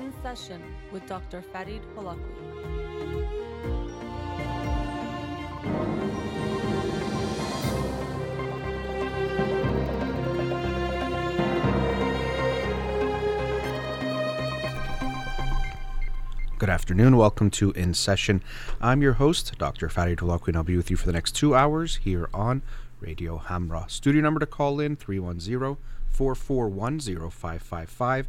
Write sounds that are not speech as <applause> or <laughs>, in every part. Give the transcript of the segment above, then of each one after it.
In Session with Dr. Farid Holakwi. Good afternoon. Welcome to In Session. I'm your host, Dr. Farid Holakwi, and I'll be with you for the next two hours here on Radio Hamra. Studio number to call in 310 441 0555.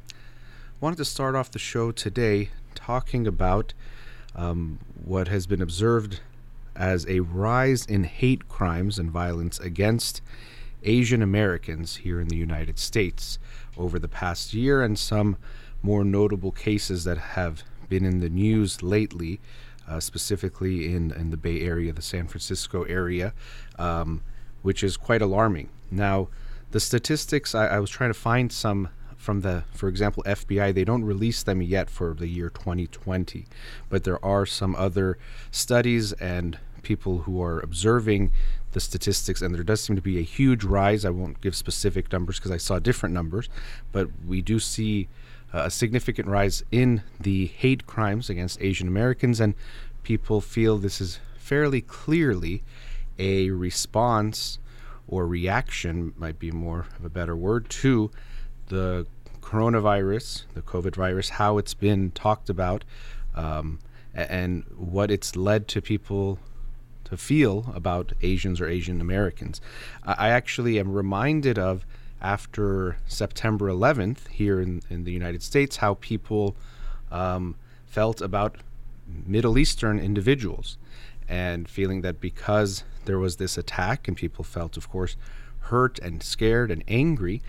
wanted to start off the show today talking about um, what has been observed as a rise in hate crimes and violence against Asian Americans here in the United States over the past year, and some more notable cases that have been in the news lately, uh, specifically in, in the Bay Area, the San Francisco area, um, which is quite alarming. Now, the statistics, I, I was trying to find some from the, for example, FBI, they don't release them yet for the year 2020, but there are some other studies and people who are observing the statistics, and there does seem to be a huge rise. I won't give specific numbers because I saw different numbers, but we do see uh, a significant rise in the hate crimes against Asian Americans, and people feel this is fairly clearly a response or reaction, might be more of a better word, to the coronavirus, the COVID virus, how it's been talked about, um, and what it's led to people to feel about Asians or Asian Americans. I actually am reminded of after September 11th here in, in the United States how people um, felt about Middle Eastern individuals and feeling that because there was this attack and people felt, of course, hurt and scared and angry,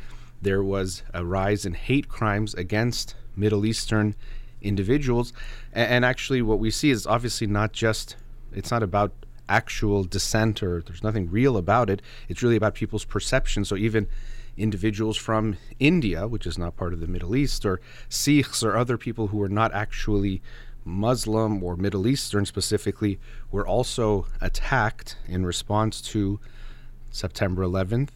there was a rise in hate crimes against Middle Eastern individuals. And, actually, what we see is obviously not just, it's not about actual dissent or there's nothing real about it. It's really about people's perception. So even individuals from India, which is not part of the Middle East, or Sikhs or other people who are not actually Muslim or Middle Eastern specifically, were also attacked in response to September 11th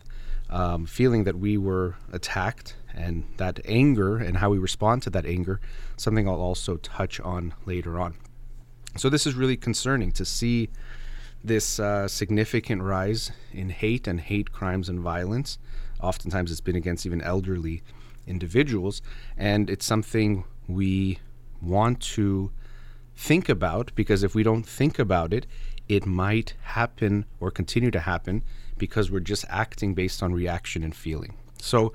um, feeling that we were attacked and that anger and how we respond to that anger, something I'll also touch on later on. So, this is really concerning to see this uh, significant rise in hate and hate crimes and violence. Oftentimes, it's been against even elderly individuals, and it's something we want to think about because if we don't think about it, it might happen or continue to happen because we're just acting based on reaction and feeling. So,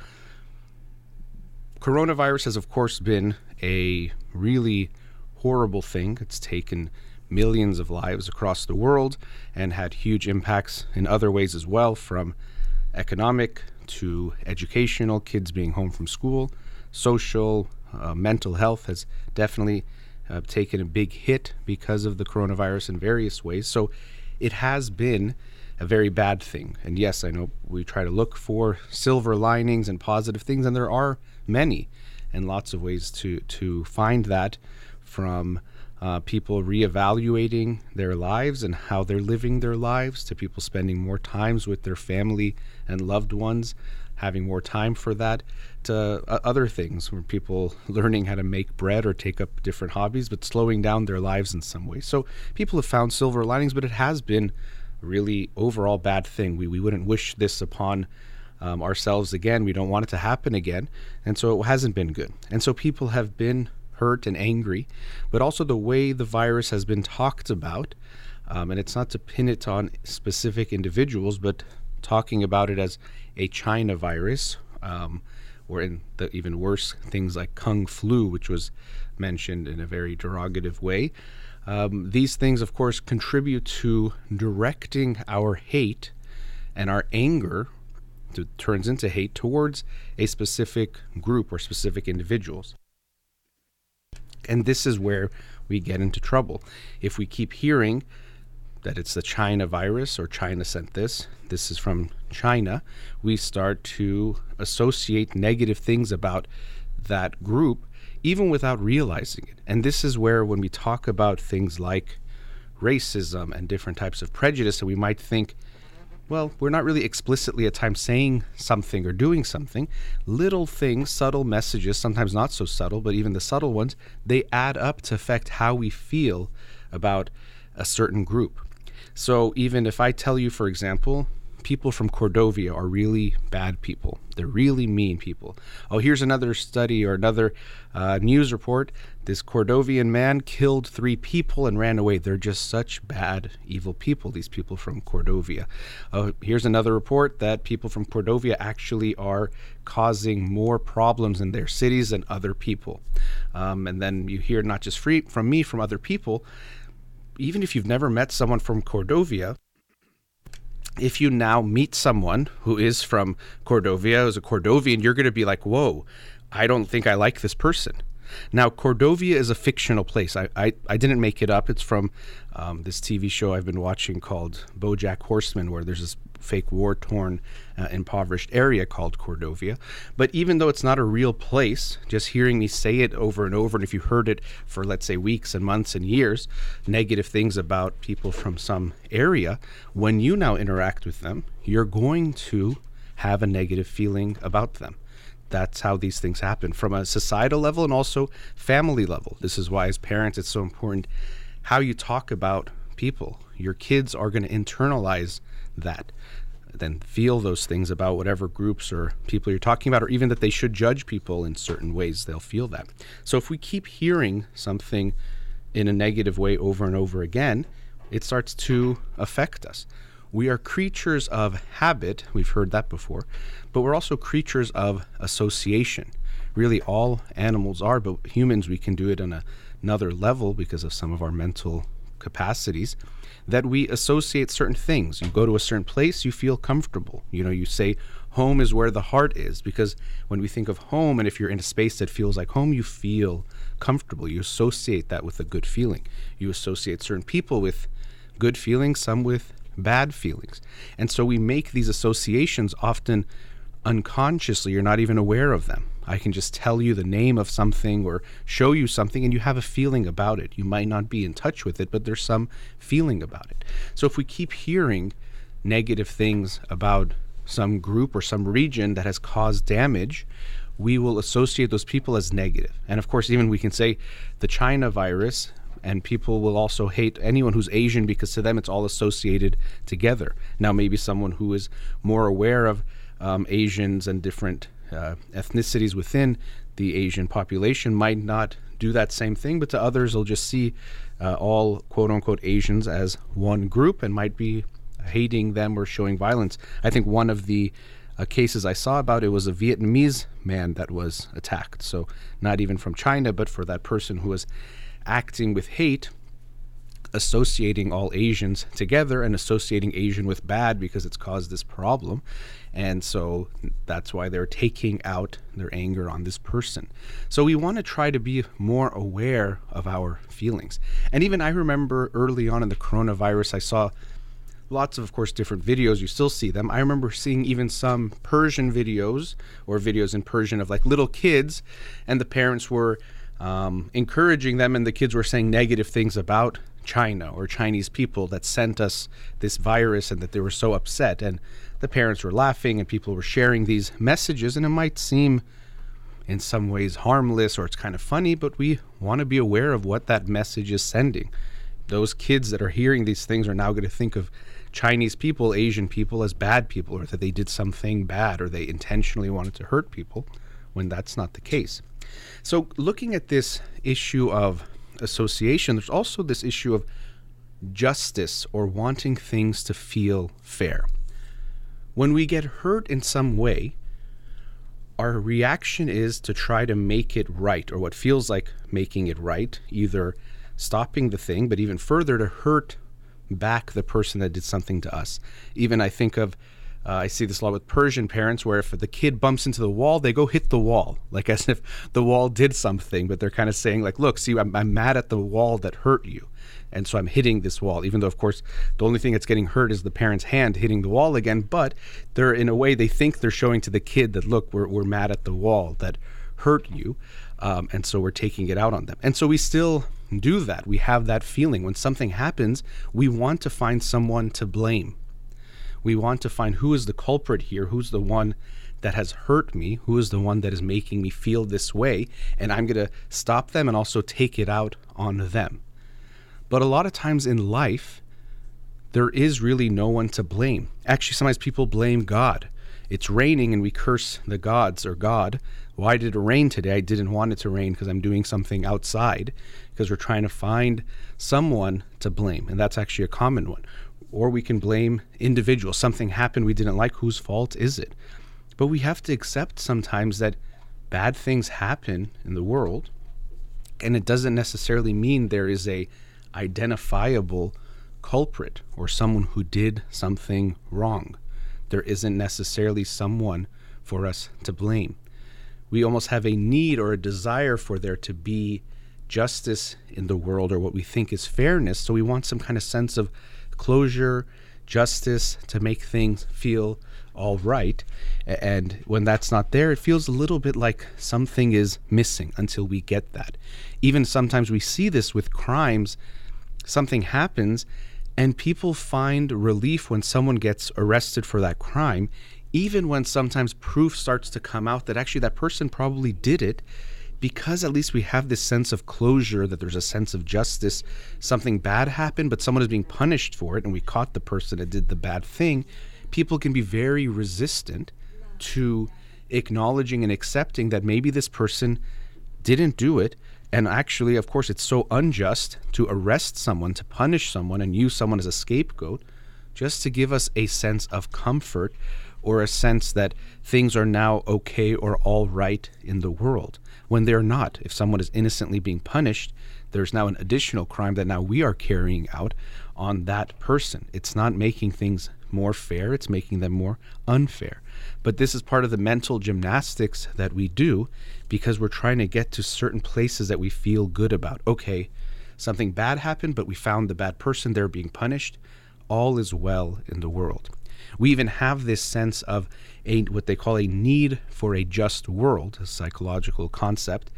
coronavirus has, of course, been a really horrible thing. It's taken millions of lives across the world and had huge impacts in other ways as well, from economic to educational, kids being home from school, social, uh, mental health has definitely uh, taken a big hit because of the coronavirus in various ways. So it has been a very bad thing. And yes, I know we try to look for silver linings and positive things, and there are many and lots of ways to, to find that from uh, people reevaluating their lives and how they're living their lives, to people spending more times with their family and loved ones, having more time for that, to uh, other things where people <laughs> learning how to make bread or take up different hobbies, but slowing down their lives in some way. So people have found silver linings, but it has been really overall bad thing. We, we wouldn't wish this upon um, ourselves again. We don't want it to happen again. And so it hasn't been good. And so people have been hurt and angry, but also the way the virus has been talked about. Um, and it's not to pin it on specific individuals, but talking about it as a China virus, um, or in the even worse things like Kung flu, which was mentioned in a very derogative way. Um, these things, of course, contribute to directing our hate and our anger to, turns into hate towards a specific group or specific individuals. And this is where we get into trouble. If we keep hearing that it's the China virus or China sent this, this is from China, we start to associate negative things about that group even without realizing it. And this is where, when we talk about things like racism and different types of prejudice, that we might think, well, we're not really explicitly at times saying something or doing something. Little things, subtle messages, sometimes not so subtle, but even the subtle ones, they add up to affect how we feel about a certain group. So even if I tell you, for example, people from Cordovia are really bad people. They're really mean people. Oh, here's another study or another uh, news report. This Cordovian man killed three people and ran away. They're just such bad, evil people, these people from Cordovia. Oh, here's another report that people from Cordovia actually are causing more problems in their cities than other people. Um, and then you hear not just free, from me, from other people. Even if you've never met someone from Cordovia, if you now meet someone who is from Cordovia, who's a Cordovian, you're going to be like, whoa, I don't think I like this person. Now, Cordovia is a fictional place. I, I, I didn't make it up. It's from um, this TV show I've been watching called Bojack Horseman, where there's this fake war torn, uh, impoverished area called Cordovia. But even though it's not a real place, just hearing me say it over and over, and if you heard it for, let's say, weeks and months and years, negative things about people from some area, when you now interact with them, you're going to have a negative feeling about them that's how these things happen from a societal level and also family level. This is why, as parents, it's so important how you talk about people. Your kids are going to internalize that, then feel those things about whatever groups or people you're talking about, or even that they should judge people in certain ways. They'll feel that. So if we keep hearing something in a negative way over and over again, it starts to affect us. We are creatures of habit. We've heard that before. But we're also creatures of association. Really, all animals are, but humans, we can do it on a, another level because of some of our mental capacities that we associate certain things. You go to a certain place, you feel comfortable. You know, you say home is where the heart is because when we think of home and if you're in a space that feels like home, you feel comfortable. You associate that with a good feeling. You associate certain people with good feelings, some with bad feelings. And so we make these associations often unconsciously, you're not even aware of them. I can just tell you the name of something or show you something, and you have a feeling about it. You might not be in touch with it, but there's some feeling about it. So if we keep hearing negative things about some group or some region that has caused damage, we will associate those people as negative. And of course, even we can say the China virus, and people will also hate anyone who's Asian because to them it's all associated together. Now, maybe someone who is more aware of um, Asians and different uh, ethnicities within the Asian population might not do that same thing, but to others, they'll just see uh, all quote unquote Asians as one group and might be hating them or showing violence. I think one of the uh, cases I saw about it was a Vietnamese man that was attacked. So, not even from China, but for that person who was acting with hate associating all Asians together and associating Asian with bad because it's caused this problem. And so that's why they're taking out their anger on this person. So we want to try to be more aware of our feelings. And even I remember early on in the coronavirus, I saw lots of, of course, different videos. You still see them. I remember seeing even some Persian videos or videos in Persian of like little kids, and the parents were um, encouraging them, and the kids were saying negative things about China or Chinese people that sent us this virus and that they were so upset. And the parents were laughing and people were sharing these messages, and it might seem in some ways harmless or it's kind of funny, but we want to be aware of what that message is sending. Those kids that are hearing these things are now going to think of Chinese people, Asian people as bad people, or that they did something bad or they intentionally wanted to hurt people when that's not the case. So, looking at this issue of association, there's also this issue of justice or wanting things to feel fair. When we get hurt in some way, our reaction is to try to make it right, or what feels like making it right, either stopping the thing, but even further to hurt back the person that did something to us. Even I think of Uh, I see this a lot with Persian parents, where if the kid bumps into the wall, they go hit the wall, <laughs> like as if the wall did something. But they're kind of saying, like, "Look, see, I'm, I'm mad at the wall that hurt you." and so I'm hitting this wall. Even though, of course, the only thing that's getting hurt is the parent's hand hitting the wall again. But they're in a way they think they're showing to the kid that look, we're we're mad at the wall that hurt you, um, and so we're taking it out on them. And so we still do that. We have that feeling when something happens. We want to find someone to blame. We want to find who is the culprit here, who's the one that has hurt me, who is the one that is making me feel this way, and I'm going to stop them and also take it out on them. But a lot of times in life, there is really no one to blame. Actually, sometimes people blame God. It's raining and we curse the gods or God. Why did it rain today? I didn't want it to rain because I'm doing something outside because we're trying to find someone to blame. And that's actually a common one. Or we can blame individuals. Something happened we didn't like. Whose fault is it? But we have to accept sometimes that bad things happen in the world. And it doesn't necessarily mean there is a identifiable culprit or someone who did something wrong. There isn't necessarily someone for us to blame. We almost have a need or a desire for there to be justice in the world or what we think is fairness. So we want some kind of sense of closure, justice to make things feel all right. And when that's not there, it feels a little bit like something is missing until we get that. Even sometimes we see this with crimes something happens and people find relief when someone gets arrested for that crime, even when sometimes proof starts to come out that actually that person probably did it, because at least we have this sense of closure, that there's a sense of justice. Something bad happened, but someone is being punished for it, and we caught the person that did the bad thing. People can be very resistant to acknowledging and accepting that maybe this person didn't do it, and actually, of course, it's so unjust to arrest someone, to punish someone, and use someone as a scapegoat just to give us a sense of comfort or a sense that things are now okay or all right in the world when they're not. If someone is innocently being punished, there's now an additional crime that now we are carrying out on that person. It's not making things more fair, it's making them more unfair. But this is part of the mental gymnastics that we do because we're trying to get to certain places that we feel good about. Okay, something bad happened, but we found the bad person, they're being punished. All is well in the world. We even have this sense of a what they call a need for a just world, a psychological concept,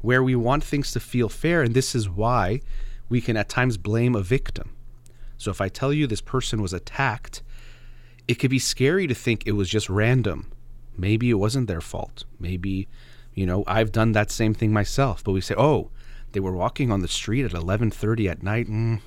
where we want things to feel fair, and this is why we can at times blame a victim. So if I tell you this person was attacked, it could be scary to think it was just random. Maybe it wasn't their fault. Maybe, you know, I've done that same thing myself. But we say, oh, they were walking on the street at 11:30 at night. Mm,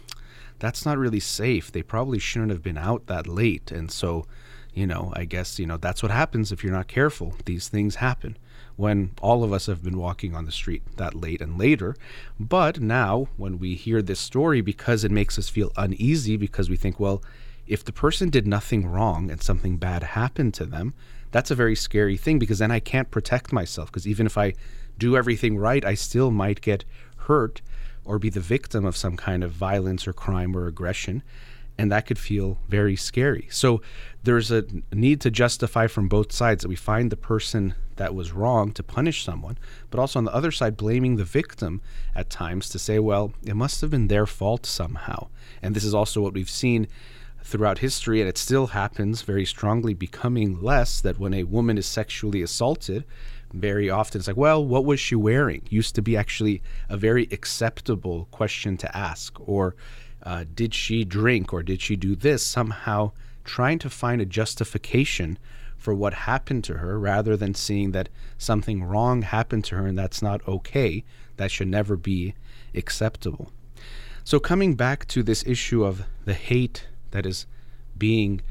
that's not really safe. They probably shouldn't have been out that late. And so, you know, I guess, you know, that's what happens if you're not careful. These things happen when all of us have been walking on the street that late and later. But now, when we hear this story, because it makes us feel uneasy, because we think, well, if the person did nothing wrong and something bad happened to them, that's a very scary thing because then I can't protect myself. Because even if I do everything right, I still might get hurt or be the victim of some kind of violence or crime or aggression and that could feel very scary. So there's a need to justify from both sides that we find the person that was wrong to punish someone, but also on the other side, blaming the victim at times to say, well, it must have been their fault somehow. And this is also what we've seen throughout history, and it still happens very strongly, becoming less that when a woman is sexually assaulted, very often it's like, well, what was she wearing? Used to be actually a very acceptable question to ask, or uh, did she drink or did she do this? Somehow trying to find a justification for what happened to her rather than seeing that something wrong happened to her and that's not okay. That should never be acceptable. So, coming back to this issue of the hate that is being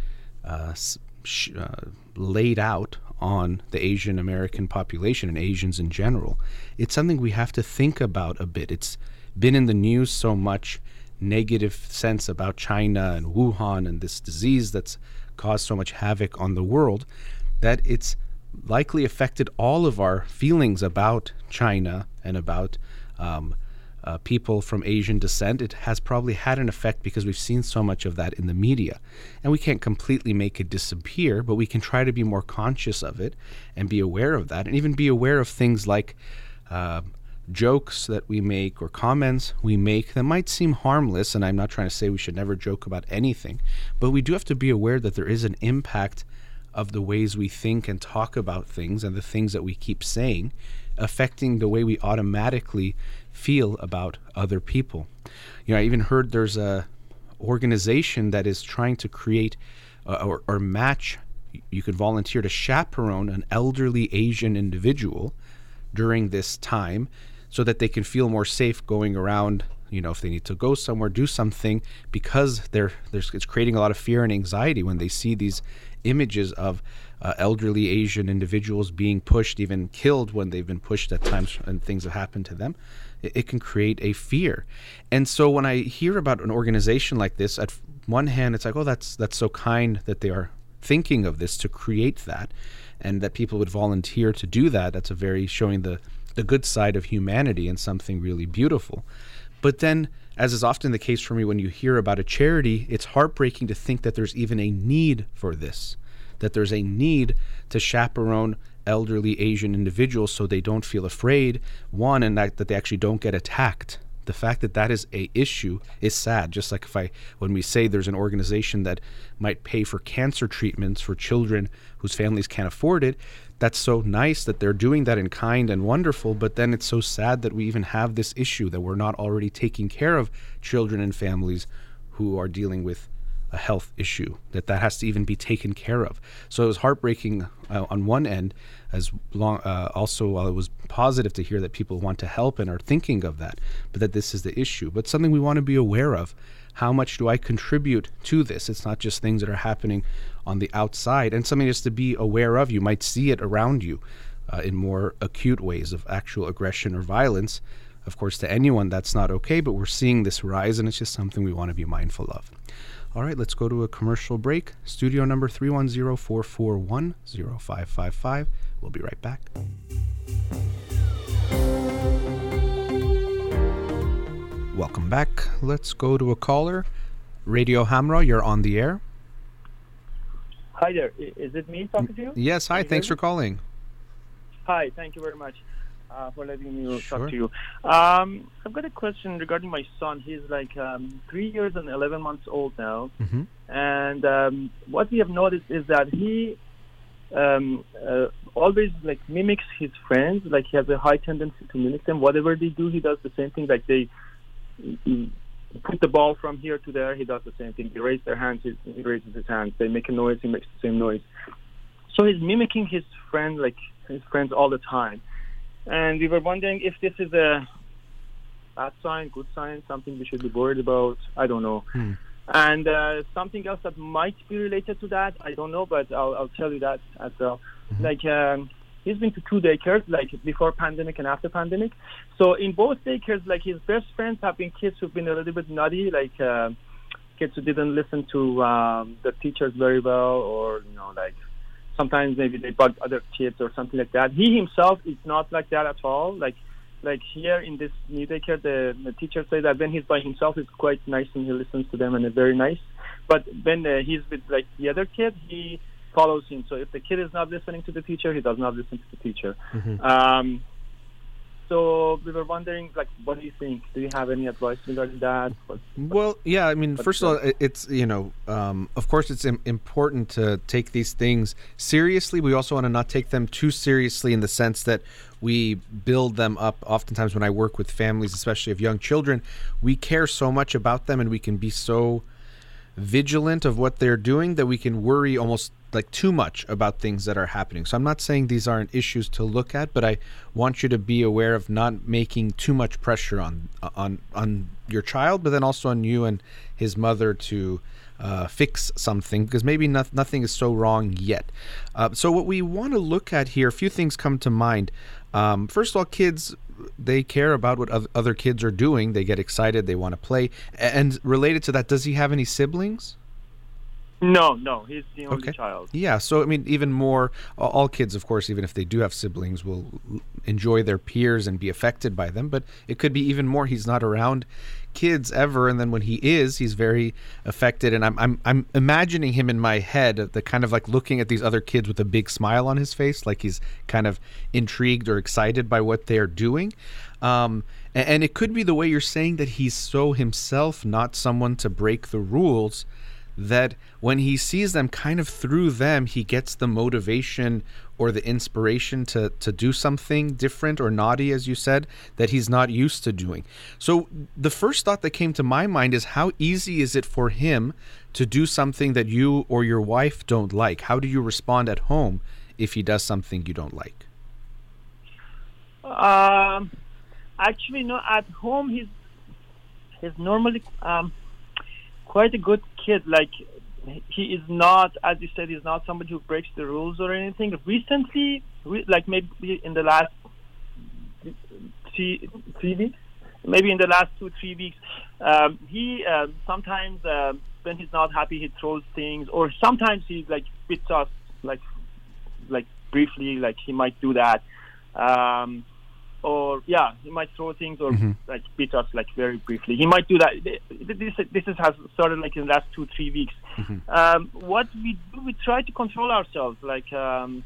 uh, sh- uh, laid out on the Asian American population and Asians in general, it's something we have to think about a bit. It's been in the news so much negative sense about China and Wuhan and this disease that's caused so much havoc on the world that it's likely affected all of our feelings about China and about um, uh, people from Asian descent, it has probably had an effect because we've seen so much of that in the media. And we can't completely make it disappear, but we can try to be more conscious of it and be aware of that, and even be aware of things like uh, jokes that we make or comments we make that might seem harmless. And I'm not trying to say we should never joke about anything, but we do have to be aware that there is an impact of the ways we think and talk about things and the things that we keep saying affecting the way we automatically feel about other people. You know, I even heard there's a organization that is trying to create uh, or, or match. You could volunteer to chaperone an elderly Asian individual during this time so that they can feel more safe going around you know if they need to go somewhere do something because they're there's it's creating a lot of fear and anxiety when they see these images of uh, elderly asian individuals being pushed even killed when they've been pushed at times and things have happened to them it, can create a fear and so when i hear about an organization like this at one hand it's like oh that's that's so kind that they are thinking of this to create that and that people would volunteer to do that that's a very showing the the good side of humanity and something really beautiful. But then, as is often the case for me when you hear about a charity, it's heartbreaking to think that there's even a need for this, that there's a need to chaperone elderly Asian individuals so they don't feel afraid, one, and that, that they actually don't get attacked. The fact that that is a issue is sad. Just like if I, when we say there's an organization that might pay for cancer treatments for children whose families can't afford it, that's so nice that they're doing that in kind and wonderful, but then it's so sad that we even have this issue that we're not already taking care of children and families who are dealing with a health issue that that has to even be taken care of. So it was heartbreaking uh, on one end, as long uh, also while it was positive to hear that people want to help and are thinking of that, but that this is the issue. But something we want to be aware of. How much do I contribute to this? It's not just things that are happening on the outside and something just to be aware of. You might see it around you uh, in more acute ways of actual aggression or violence. Of course, to anyone, that's not okay, but we're seeing this rise and it's just something we want to be mindful of. All right, let's go to a commercial break. Studio number 310 441 0555. We'll be right back. Welcome back. Let's go to a caller. Radio Hamra, you're on the air. Hi there. Is it me talking to you? Yes, hi. Thanks for calling. Hi, thank you very much uh, for letting me sure. talk to you. Um, I've got a question regarding my son. He's like um, three years and 11 months old now. Mm-hmm. And um, what we have noticed is that he um, uh, always like mimics his friends. Like he has a high tendency to mimic them. Whatever they do, he does the same thing. Like they put the ball from here to there, he does the same thing. He raises their hands, he raises his hands. They make a noise, he makes the same noise. So he's mimicking his friend, like his friends all the time. And we were wondering if this is a bad sign, good sign, something we should be worried about. I don't know. Hmm. And uh, something else that might be related to that, I don't know, but I'll, I'll tell you that as well. Mm-hmm. Like um, he's been to two daycares, like before pandemic and after pandemic. So in both daycares, like his best friends have been kids who've been a little bit nutty, like uh, kids who didn't listen to um, the teachers very well, or you know, like sometimes maybe they bug other kids or something like that. He himself is not like that at all. Like like here in this new daycare, the, the teachers say that when he's by himself, he's quite nice and he listens to them and is very nice. But when uh, he's with like the other kid, he follows him. So if the kid is not listening to the teacher, he does not listen to the teacher. Mm-hmm. Um, so we were wondering, like, what do you think? Do you have any advice regarding that? What, Well, yeah, I mean, first of all, it's, you know, um, of course, it's Im- important to take these things seriously. We also want to not take them too seriously in the sense that we build them up. Oftentimes, when I work with families, especially of young children, we care so much about them and we can be so vigilant of what they're doing that we can worry almost like too much about things that are happening. So I'm not saying these aren't issues to look at, but I want you to be aware of not making too much pressure on on on your child, but then also on you and his mother to uh, fix something because maybe not, nothing is so wrong yet. Uh, so what we want to look at here, a few things come to mind. Um, first of all, kids they care about what other kids are doing. They get excited. They want to play. And related to that, does he have any siblings? No, no, he's the only Okay. child. Yeah, so I mean, even more, all kids, of course, even if they do have siblings, will enjoy their peers and be affected by them. But it could be even more. He's not around kids ever, and then when he is, he's very affected. And I'm I'm I'm imagining him in my head, uh, the kind of like looking at these other kids with a big smile on his face, like he's kind of intrigued or excited by what they're doing. Um, a- and it could be the way you're saying that he's so himself, not someone to break the rules that when he sees them kind of through them he gets the motivation or the inspiration to to do something different or naughty as you said that he's not used to doing so the first thought that came to my mind is how easy is it for him to do something that you or your wife don't like how do you respond at home if he does something you don't like Um, actually, no. At home, he's he's normally um, quite a good kid. Like he is not, as you said, he's not somebody who breaks the rules or anything. Recently, re- like maybe in the last three weeks, maybe in the last two three weeks, um, he uh, sometimes uh, when he's not happy, he throws things, or sometimes he like spits us like like briefly, like he might do that. Um, or yeah, he might throw things or Mhm. like beat us like very briefly. He might do that. This this is, has started like in the last two three weeks. Mhm. Um, what we do, we try to control ourselves. Like, um,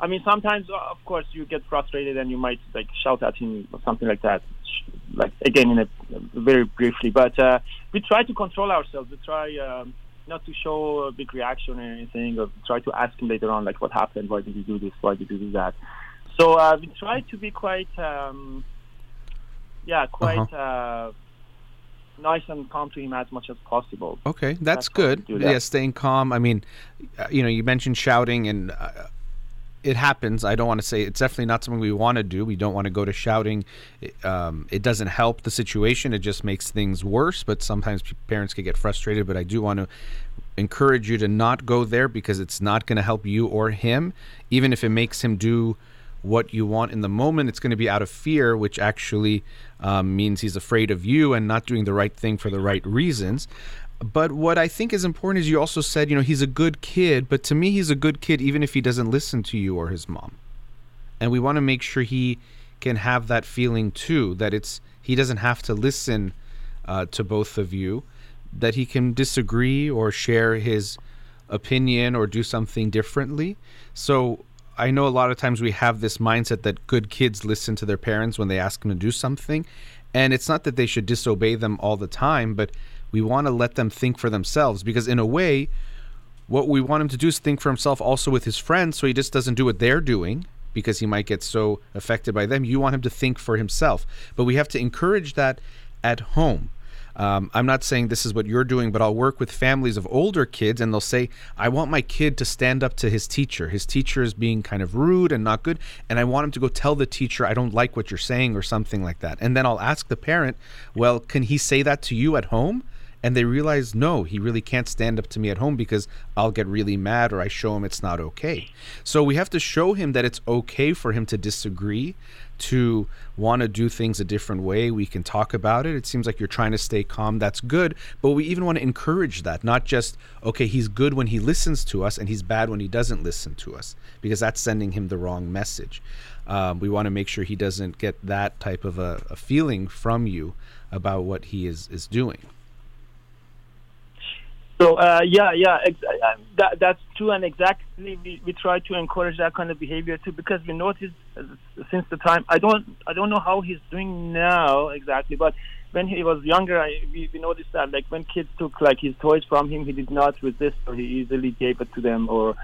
I mean, sometimes uh, of course you get frustrated and you might like shout at him or something like that. Like again, in a very briefly, but uh, we try to control ourselves. We try. Um, not to show a big reaction or anything, or try to ask him later on, like, what happened? Why did you do this? Why did you do that? So uh, we try to be quite, um, yeah, quite uh nice and calm to him as much as possible. Okay, that's, That's good. that. Yeah, staying calm. I mean, uh, you know, you mentioned shouting, and uh, it happens. I don't want to say it's definitely not something we want to do. We don't want to go to shouting. It, um, it doesn't help the situation. It just makes things worse. But sometimes parents can get frustrated. But I do want to encourage you to not go there because it's not going to help you or him. Even if it makes him do what you want in the moment, it's going to be out of fear, which actually um, means he's afraid of you and not doing the right thing for the right reasons. But what I think is important is you also said, you know, he's a good kid, but to me, he's a good kid even if he doesn't listen to you or his mom. And we want to make sure he can have that feeling too, that it's he doesn't have to listen uh, to both of you, that he can disagree or share his opinion or do something differently. So I know a lot of times we have this mindset that good kids listen to their parents when they ask them to do something. And it's not that they should disobey them all the time, but we want to let them think for themselves because, in a way, what we want him to do is think for himself also with his friends so he just doesn't do what they're doing because he might get so affected by them. You want him to think for himself. But we have to encourage that at home. Um, I'm not saying this is what you're doing, but I'll work with families of older kids and they'll say, I want my kid to stand up to his teacher. His teacher is being kind of rude and not good. And I want him to go tell the teacher, I don't like what you're saying or something like that. And then I'll ask the parent, well, can he say that to you at home? And they realize no he really can't stand up to me at home because i'll get really mad or i show him it's not okay. So we have to show him that it's okay for him to disagree to want to do things a different way. We can talk about it. It seems like you're trying to stay calm. That's good. But we even want to encourage that not just okay he's good when he listens to us and he's bad when he doesn't listen to us because that's sending him the wrong message. Um, we want to make sure he doesn't get that type of a, a feeling from you about what he is is doing So uh, yeah, yeah, ex- uh, that that's true, and exactly we, we try to encourage that kind of behavior too, because we noticed uh, since the time I don't I don't know how he's doing now exactly, but when he was younger, I, we, we noticed that like when kids took like his toys from him, he did not resist, or he easily gave it to them, or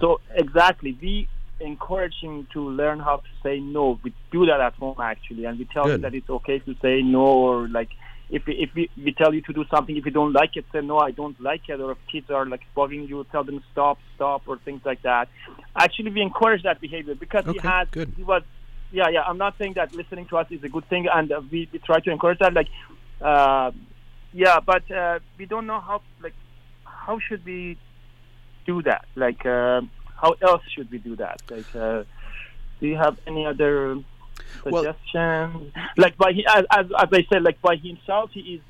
so exactly we encourage him to learn how to say no. We do that at home actually, and we tell him that it's okay to say no, or like if we, if we, we tell you to do something, if you don't like it, say no, I don't like it. Or if kids are like bugging you, tell them stop, stop, or things like that. Actually, we encourage that behavior because he Okay, had good. he was yeah yeah. I'm not saying that listening to us is a good thing, and uh, we, we try to encourage that. Like uh, yeah, but uh, we don't know how like how should we do that? Like uh, how else should we do that? Like uh, do you have any other Well- suggestions? like by he, as, as as I said, like by himself, he is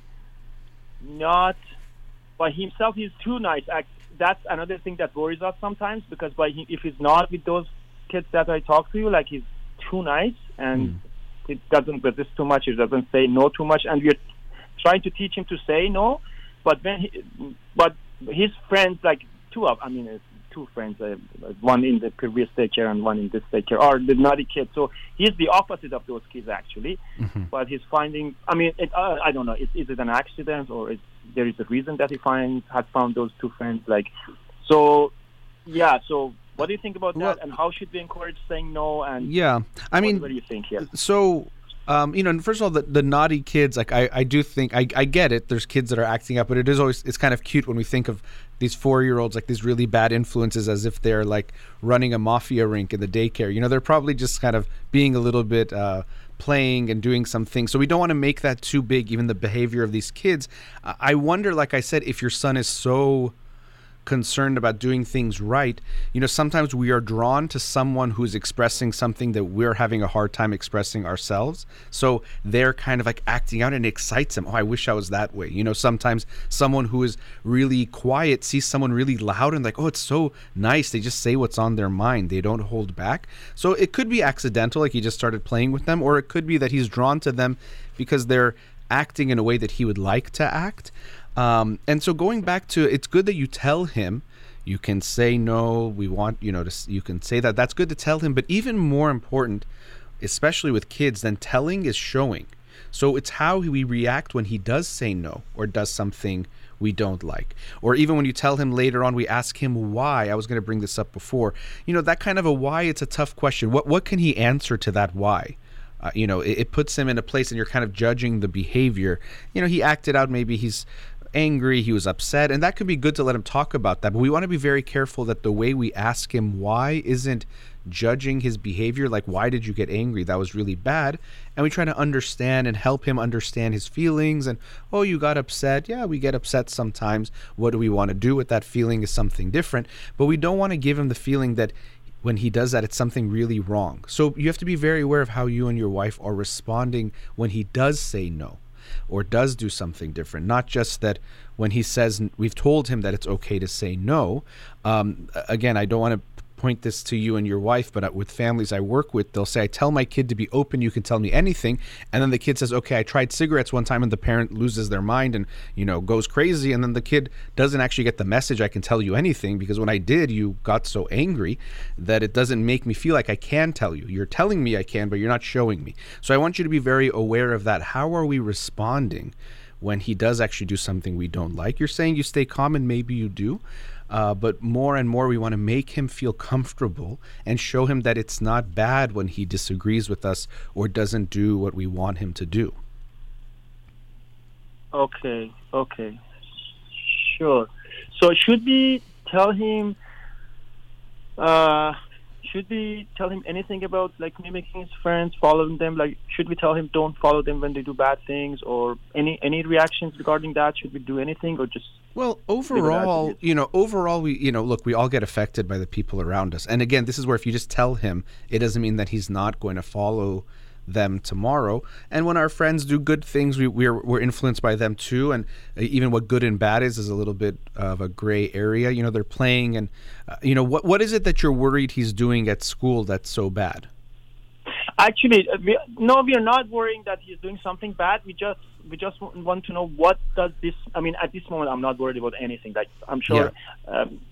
not by himself he's too nice. That's another thing that worries us sometimes because by he, if he's not with those kids that I talk to you, like he's too nice and hmm. it doesn't resist too much. It doesn't say no too much, and we're trying to teach him to say no. But when he, but his friends, like two of, I mean, two friends, uh, one in the previous daycare and one in this daycare, are the naughty kids. So he's the opposite of those kids actually. But he's finding, I mean, it, uh, I don't know, is, is it an accident or is there is a reason that he finds had found those two friends? Like, so yeah. So what do you think about Well- that? And how should we encourage saying no? And Yeah, I mean, what, what do you think here? so um, you know first of all the, the naughty kids like I, I do think I, I get it there's kids that are acting up but it is always it's kind of cute when we think of these four year olds like these really bad influences as if they're like running a mafia rink in the daycare. You know they're probably just kind of being a little bit uh, playing and doing some things. So we don't want to make that too big even the behavior of these kids. I I wonder like I said if your son is so concerned about doing things right, you know, sometimes we are drawn to someone who's expressing something that we're having a hard time expressing ourselves. So they're kind of like acting out and it excites them. Oh, I wish I was that way. You know, sometimes someone who is really quiet sees someone really loud and like, oh, it's so nice. They just say what's on their mind. They don't hold back. So it could be accidental, like he just started playing with them, or it could be that he's drawn to them because they're acting in a way that he would like to act. Um, and so going back to it's good that you tell him you can say no we want you know to you can say that that's good to tell him but even more important especially with kids than telling is showing. So it's how we react when he does say no or does something we don't like. Or even when you tell him later on we ask him why i was going to bring this up before. You know that kind of a why it's a tough question. What what can he answer to that why? Uh, you know, it, it puts him in a place and you're kind of judging the behavior. You know, he acted out, maybe he's angry, he was upset, and that could be good to let him talk about that. But we want to be very careful that the way we ask him why isn't judging his behavior, like, why did you get angry? That was really bad. And we try to understand and help him understand his feelings. And, oh, you got upset. Yeah, we get upset sometimes. What do we want to do with that feeling is something different. But we don't want to give him the feeling that when he does that, it's something really wrong. So you have to be very aware of how you and your wife are responding when he does say no or does do something different. Not just that when he says, we've told him that it's okay to say no. Um, again, I don't want to point this to you and your wife, but uh, with families I work with, they'll say, I tell my kid to be open, you can tell me anything. And then the kid says, Okay, I tried cigarettes one time, and the parent loses their mind and, you know, goes crazy. And then the kid doesn't actually get the message, I can tell you anything, because when I did, you got so angry that it doesn't make me feel like I can tell you. You're telling me I can, but you're not showing me. So I want you to be very aware of that. How are we responding? When he does actually do something we don't like, you're saying you stay calm, and maybe you do. Uh, but more and more, we want to make him feel comfortable and show him that it's not bad when he disagrees with us or doesn't do what we want him to do. Okay, okay, sure. So should we tell him? Uh, should we tell him anything about like mimicking his friends, following them? Like, should we tell him don't follow them when they do bad things, or any any reactions regarding that? Should we do anything, or just Well, overall, you know, overall, we, you know, look, we all get affected by the people around us. And again, this is where if you just tell him, it doesn't mean that he's not going to follow them tomorrow. And when our friends do good things, we, we're, we're influenced by them too. And uh, even what good and bad is, is a little bit of a gray area. You know, they're playing and, uh, you know, what, what is it that you're worried he's doing at school that's so bad? Actually, uh, we, no, we are not worrying that he's doing something bad. We just we just want to know what does this. I mean, at this moment, I'm not worried about anything. Like I'm sure. Um, I,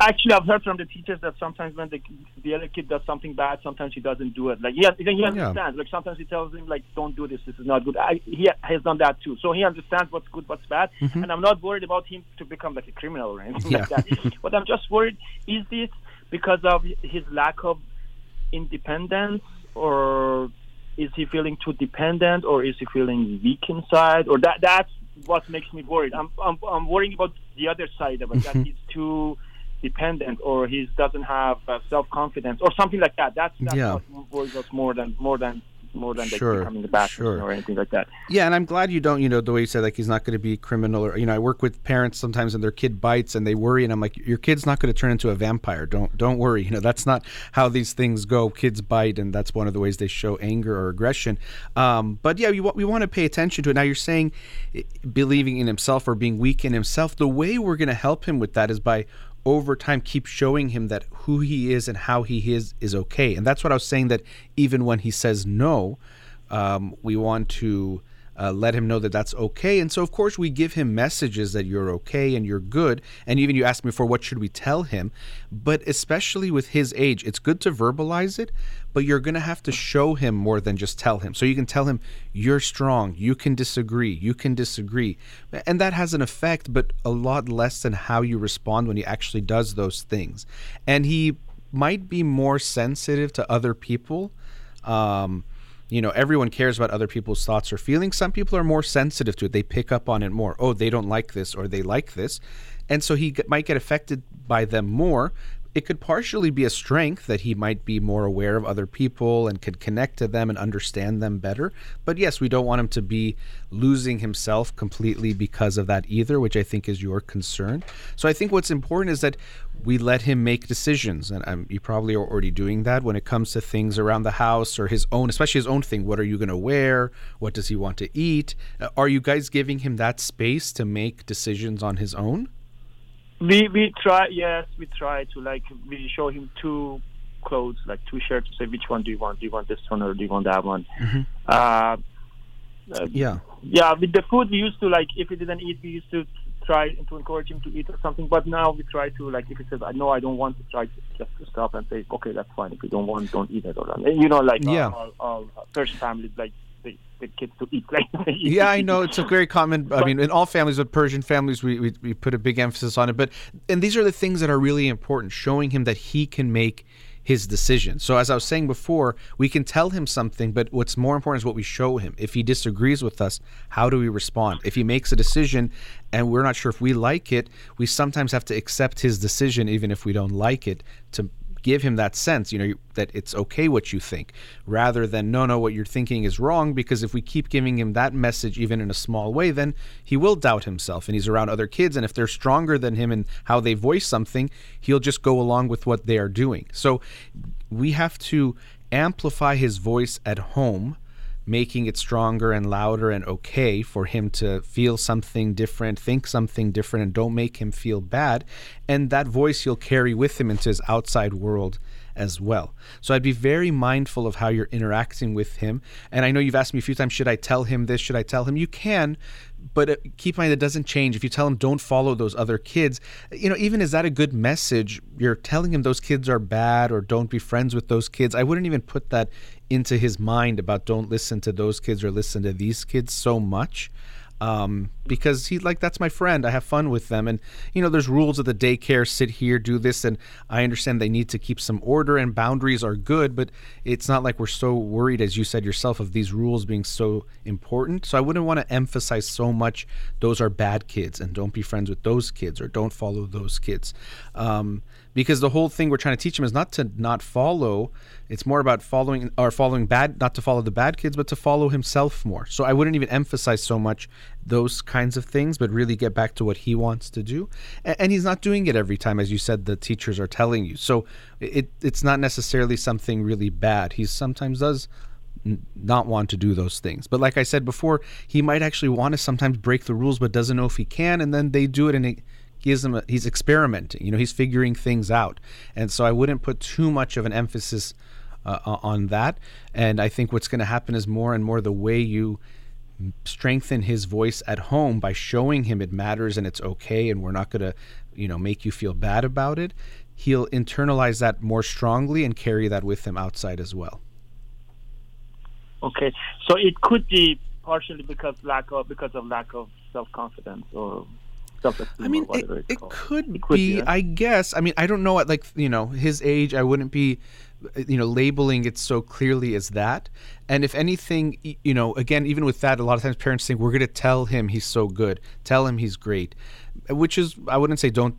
actually, I've heard from the teachers that sometimes when the the other kid does something bad, sometimes he doesn't do it. Like he he Yeah. understands. Like sometimes he tells him like, "Don't do this. This is not good." I, he has done that too, so he understands what's good, what's bad, mm-hmm. and I'm not worried about him to become like a criminal or anything like that. <laughs> but I'm just worried: is this because of his lack of independence or is he feeling too dependent or is he feeling weak inside or that that's what makes me worried. I'm i'm, I'm worrying about the other side of it that he's too dependent or he doesn't have uh, self-confidence or something like that. That's, that's Yeah. what worries us more than more than more than Sure, like becoming the bathroom sure. or anything like that. Yeah, and I'm glad you don't, you know, the way you said, like, he's not going to be criminal. Or, you know, I work with parents sometimes and their kid bites and they worry. And I'm like, your kid's not going to turn into a vampire. Don't, don't worry. You know, that's not how these things go. Kids bite, and that's one of the ways they show anger or aggression. Um, but yeah, we, we want to pay attention to it. Now, you're saying eh, believing in himself or being weak in himself. The way we're going to help him with that is by over time keep showing him that who he is and how he is is okay. And that's what I was saying that even when he says no, um, we want to uh, let him know that that's okay. And so, of course, we give him messages that you're okay and you're good. And even you asked me for what should we tell him. But especially with his age, it's good to verbalize it, but you're going to have to show him more than just tell him. So you can tell him, you're strong, you can disagree, you can disagree. And that has an effect, but a lot less than how you respond when he actually does those things. And he might be more sensitive to other people. Um, you know, everyone cares about other people's thoughts or feelings. Some people are more sensitive to it. They pick up on it more. Oh, they don't like this or they like this. And so he g- might get affected by them more. It could partially be a strength that he might be more aware of other people and could connect to them and understand them better. But yes, we don't want him to be losing himself completely because of that either, which I think is your concern. So I think what's important is that we let him make decisions, and um, you probably are already doing that when it comes to things around the house or his own, especially his own thing. What are you going to wear? What does he want to eat? Uh, are you guys giving him that space to make decisions on his own? We we try yes we try to like we show him two clothes like two shirts say which one do you want do you want this one or do you want that one Mhm. uh, uh, Yeah. yeah with the food we used to like if he didn't eat we used to try to encourage him to eat or something but now we try to like if he says I no I don't want to try to just to stop and say okay that's fine if you don't want don't eat it or you know like Yeah. all, all, all Persian families like the kids to eat like <laughs> Yeah, I know it's a very common. I mean, in all families, but Persian families, we, we we put a big emphasis on it. But and these are the things that are really important, showing him that he can make his decision. So as I was saying before, we can tell him something, but what's more important is what we show him. If he disagrees with us, how do we respond? If he makes a decision and we're not sure if we like it, we sometimes have to accept his decision even if we don't like it to give him that sense, you know, that it's okay what you think, rather than no, no, what you're thinking is wrong. Because if we keep giving him that message, even in a small way, then he will doubt himself, and he's around other kids, and if they're stronger than him in how they voice something, he'll just go along with what they are doing. So we have to amplify his voice at home making it stronger and louder and okay for him to feel something different, think something different, and don't make him feel bad. And that voice he'll carry with him into his outside world as well. So I'd be very mindful of how you're interacting with him. And I know you've asked me a few times, should I tell him this? Should I tell him? You can, but uh, keep in mind it doesn't change. If you tell him don't follow those other kids, you know, even is that a good message? You're telling him those kids are bad or don't be friends with those kids. I wouldn't even put that into his mind about don't listen to those kids or listen to these kids so much um, because he like that's my friend. I have fun with them, and you know there's rules of the daycare. Sit here, do this, and I understand they need to keep some order and boundaries are good, but it's not like we're so worried, as you said yourself, of these rules being so important. So I wouldn't want to emphasize so much those are bad kids and don't be friends with those kids or don't follow those kids. Um, because the whole thing we're trying to teach them is not to not follow it's more about following or following bad not to follow the bad kids but to follow himself more. So i wouldn't even emphasize so much those kinds of things but really get back to what he wants to do. And, and he's not doing it every time as you said the teachers are telling you. So it it's not necessarily something really bad. He sometimes does not want to do those things. But like I said before, he might actually want to sometimes break the rules, but doesn't know if he can, and then they do it, and it gives him a, he's experimenting. You know, he's figuring things out, and so I wouldn't put too much of an emphasis uh, on that. And I think what's going to happen is more and more the way you strengthen his voice at home by showing him it matters and it's okay and we're not going to you know make you feel bad about it he'll internalize that more strongly and carry that with him outside as well Okay, so it could be partially because lack of because of lack of self confidence or. I mean, it, it could It could be. I guess. I mean, I don't know like, you know, his age, I wouldn't be, you know, labeling it so clearly as that. And if anything, you know, again, even with that, a lot of times parents think we're going to tell him he's so good, tell him he's great, which is, I wouldn't say don't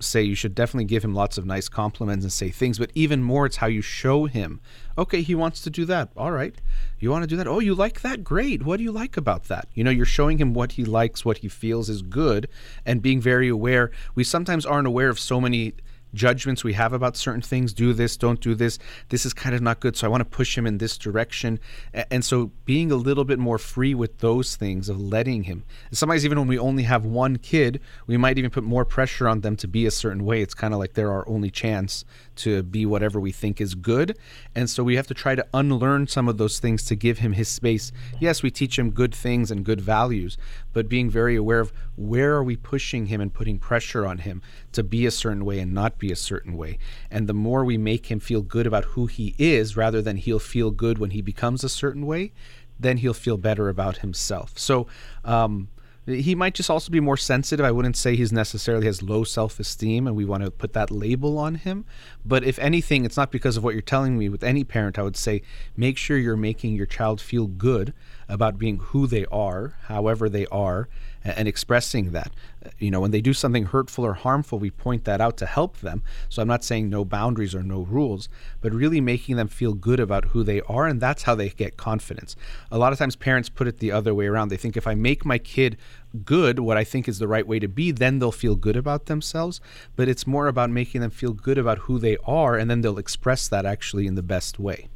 say you should definitely give him lots of nice compliments and say things, but even more, it's how you show him. Okay, he wants to do that. All right. You want to do that? Oh, you like that? Great. What do you like about that? You know, you're showing him what he likes, what he feels is good, and being very aware. We sometimes aren't aware of so many judgments we have about certain things do this don't do this this is kind of not good. So i want to push him in this direction. And so being a little bit more free with those things of letting him. Sometimes even when we only have one kid we might even put more pressure on them to be a certain way. It's kind of like they're our only chance to be whatever we think is good and so we have to try to unlearn some of those things to give him his space yes we teach him good things and good values but being very aware of where are we pushing him and putting pressure on him to be a certain way and not be a certain way. And the more we make him feel good about who he is, rather than he'll feel good when he becomes a certain way, then he'll feel better about himself. So, um, he might just also be more sensitive. I wouldn't say he's necessarily has low self esteem and we want to put that label on him. But if anything, it's not because of what you're telling me. With any parent, I would say make sure you're making your child feel good about being who they are, however they are, and expressing that. You know, when they do something hurtful or harmful, we point that out to help them. So I'm not saying no boundaries or no rules, but really making them feel good about who they are, and that's how they get confidence. A lot of times parents put it the other way around. They think if I make my kid good, what I think is the right way to be, then they'll feel good about themselves. But it's more about making them feel good about who they are, and then they'll express that actually in the best way.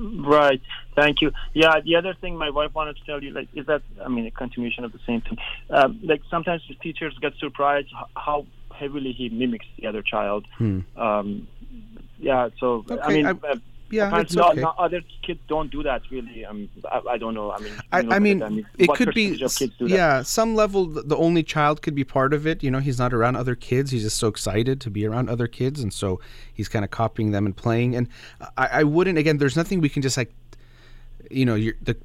Right. Thank you. Yeah. The other thing my wife wanted to tell you, like, is that I mean, a continuation of the same thing. Um, like sometimes the teachers get surprised how heavily he mimics the other child. Hmm. Um, yeah. So okay. I mean, I, yeah, it's okay. not, other kids don't do that really. Um, I, I don't know. I mean, I, I mean, it could be. Yeah, some level. The only child could be part of it. You know, he's not around other kids. He's just so excited to be around other kids, and so he's kind of copying them and playing. And I, I wouldn't. Again, there's nothing we can just like. You know, you're the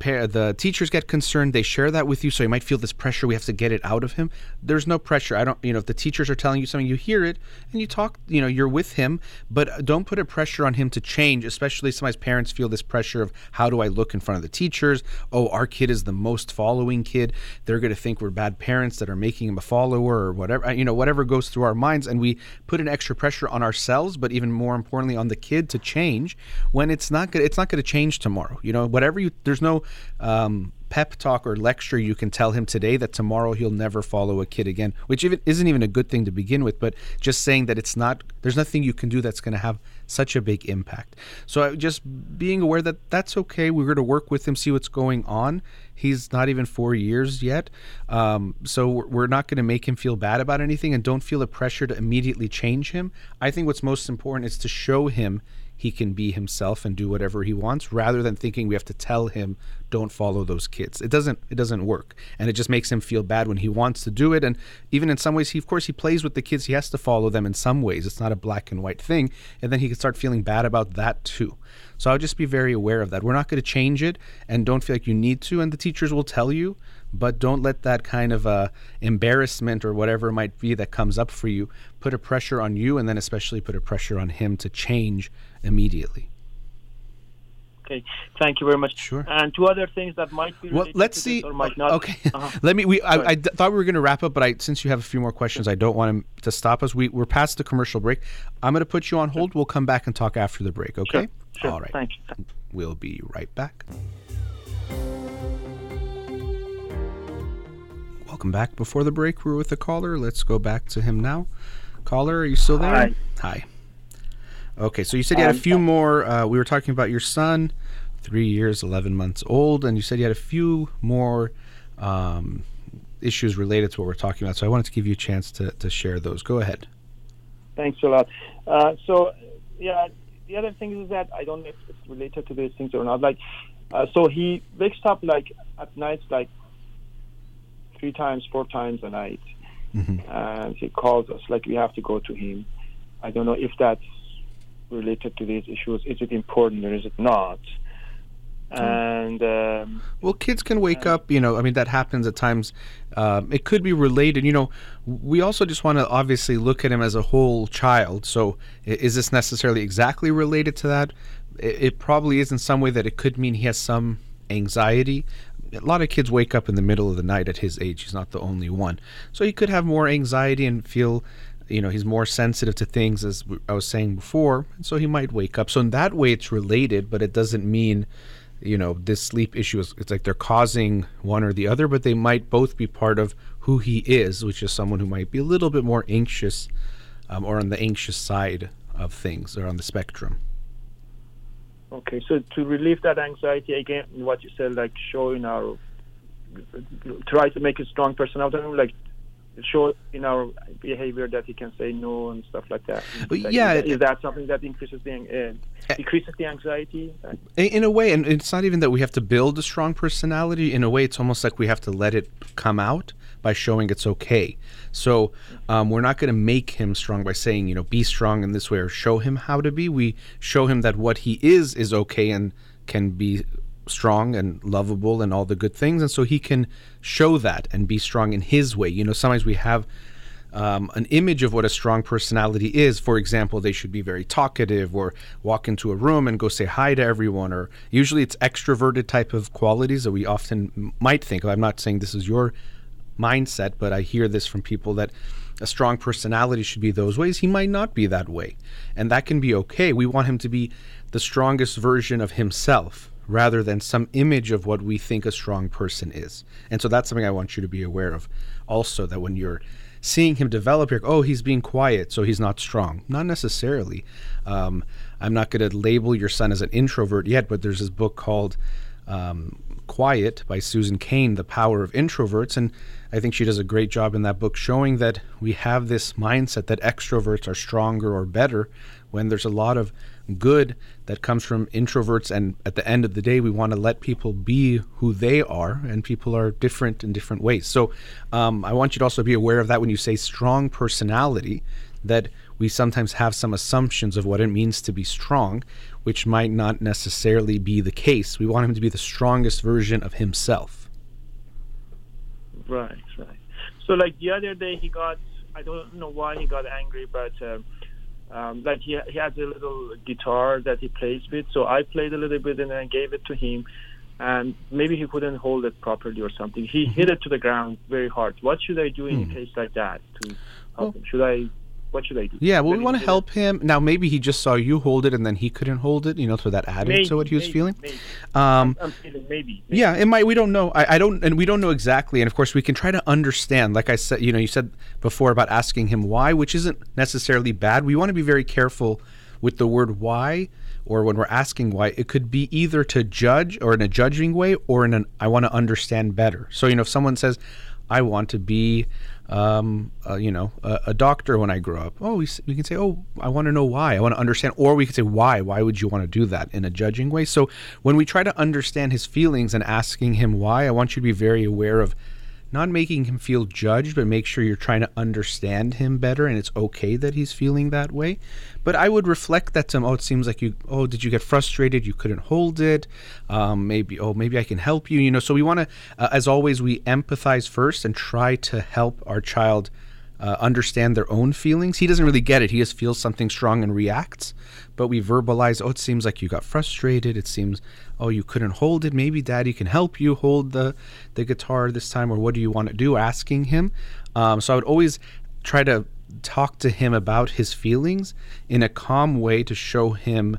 the teachers get concerned they share that with you so you might feel this pressure we have to get it out of him. There's no pressure i don't you know if the teachers are telling you something you hear it and you talk you know you're with him but don't put a pressure on him to change especially sometimes parents feel this pressure of how do i look in front of the teachers? Oh our kid is the most following kid. They're going to think we're bad parents that are making him a follower or whatever you know whatever goes through our minds and we put an extra pressure on ourselves but even more importantly on the kid to change when it's not good it's not going to change tomorrow you know? Whatever you there's no um, pep talk or lecture you can tell him today that tomorrow he'll never follow a kid again, which even isn't even a good thing to begin with. But just saying that it's not, there's nothing you can do that's going to have such a big impact. So just being aware that that's okay. We're going to work with him, see what's going on. He's not even four years yet. Um, so we're not going to make him feel bad about anything and don't feel the pressure to immediately change him. I think what's most important is to show him he can be himself and do whatever he wants rather than thinking we have to tell him don't follow those kids. It doesn't it doesn't work. And it just makes him feel bad when he wants to do it. And even in some ways he of course he plays with the kids. He has to follow them in some ways. It's not a black and white thing. And then he can start feeling bad about that too. So i'll just be very aware of that. We're not going to change it and don't feel like you need to and the teachers will tell you but don't let that kind of uh, embarrassment or whatever it might be that comes up for you put a pressure on you and then especially put a pressure on him to change immediately okay thank you very much sure and two other things that might be well let's see or might not okay <laughs> uh-huh. let me we I, I d- thought we were going to wrap up but i since you have a few more questions i don't want to stop us we, we're past the commercial break i'm going to put you on hold we'll come back and talk after the break okay sure. Sure. all right thank you we'll be right back Welcome back. Before the break, we were with a caller. Let's go back to him now. Caller, are you still there? Hi. Hi. Okay, so you said you had a few more. Uh, we were talking about your son, three years, 11 months old, and you said you had a few more um, issues related to what we're talking about. So I wanted to give you a chance to, to share those. Go ahead. Thanks a lot. Uh, so, yeah, the other thing is that I don't know if it's related to these things or not. Like, uh, so he wakes up like at night, like three times, four times a night, mm-hmm. and he calls us like we have to go to him. I don't know if that's related to these issues. Is it important or is it not? And um, well, kids can wake up. You know, I mean that happens at times. Um, it could be related. You know, we also just want to obviously look at him as a whole child. So, is this necessarily exactly related to that? It, it probably is in some way that it could mean he has some anxiety a lot of kids wake up in the middle of the night at his age. He's not the only one. So he could have more anxiety and feel, you know, he's more sensitive to things, as I was saying before. and So he might wake up. So in that way, it's related, but it doesn't mean, you know, this sleep issue is, it's like they're causing one or the other, but they might both be part of who he is, which is someone who might be a little bit more anxious um, or on the anxious side of things or on the spectrum. Okay, so to relieve that anxiety, again, what you said, like showing our, try to make a strong personality, like show in our behavior that he can say no and stuff like that. Well, Like, yeah, is, that- that something that increases the uh, decreases the anxiety? In, in a way, and it's not even that we have to build a strong personality. In a way, it's almost like we have to let it come out by showing it's okay. So um, we're not going to make him strong by saying, you know, be strong in this way or show him how to be. We show him that what he is is okay and can be strong and lovable and all the good things. And so he can show that and be strong in his way. You know, sometimes we have um, an image of what a strong personality is. For example, they should be very talkative or walk into a room and go say hi to everyone. Or usually it's extroverted type of qualities that we often m- might think. I'm not saying this is your mindset, but I hear this from people that a strong personality should be those ways. He might not be that way. And that can be okay. We want him to be the strongest version of himself rather than some image of what we think a strong person is. And so that's something I want you to be aware of also that when you're seeing him develop, you're oh, he's being quiet, so he's not strong. Not necessarily. Um, I'm not going to label your son as an introvert yet, but there's this book called um, Quiet by Susan Cain, The Power of Introverts. And I think she does a great job in that book showing that we have this mindset that extroverts are stronger or better when there's a lot of good that comes from introverts. And at the end of the day, we want to let people be who they are, and people are different in different ways. So um, I want you to also be aware of that when you say strong personality, that we sometimes have some assumptions of what it means to be strong, which might not necessarily be the case. We want him to be the strongest version of himself. Right, right. So like the other day, he got I don't know why he got angry, but um, um, like he he has a little guitar that he plays with. So I played a little bit and I gave it to him, and maybe he couldn't hold it properly or something. He Mm-hmm. hit it to the ground very hard. What should I do in Hmm. a case like that to help Well- him? Should I? What should I do? Yeah, well, Let we want to help him. Now, maybe he just saw you hold it and then he couldn't hold it, you know, so that added Maybe, to what he was maybe, feeling. Maybe. Um, I'm feeling maybe. maybe. Yeah, it might. We don't know. I, I don't, and we don't know exactly. And of course, we can try to understand. Like I said, you know, you said before about asking him why, which isn't necessarily bad. We want to be very careful with the word why, or when we're asking why. It could be either to judge or in a judging way, or in an I want to understand better. So you know, if someone says, "I want to be," um, uh, you know, a, a doctor when I grow up. Oh, we, we can say, "Oh, I want to know why. I want to understand," or we could say, "Why? Why would you want to do that?" In a judging way. So when we try to understand his feelings and asking him why, I want you to be very aware of not making him feel judged, but make sure you're trying to understand him better, and it's okay that he's feeling that way. But I would reflect that to him. Oh, it seems like you. Oh, did you get frustrated? You couldn't hold it. Um, maybe. Oh, maybe I can help you. You know. So we want to, uh, as always, we empathize first and try to help our child uh, understand their own feelings. He doesn't really get it. He just feels something strong and reacts. But we verbalize, oh, it seems like you got frustrated. It seems, oh, you couldn't hold it. Maybe daddy can help you hold the, the guitar this time, or what do you want to do? Asking him. Um, so I would always try to talk to him about his feelings in a calm way to show him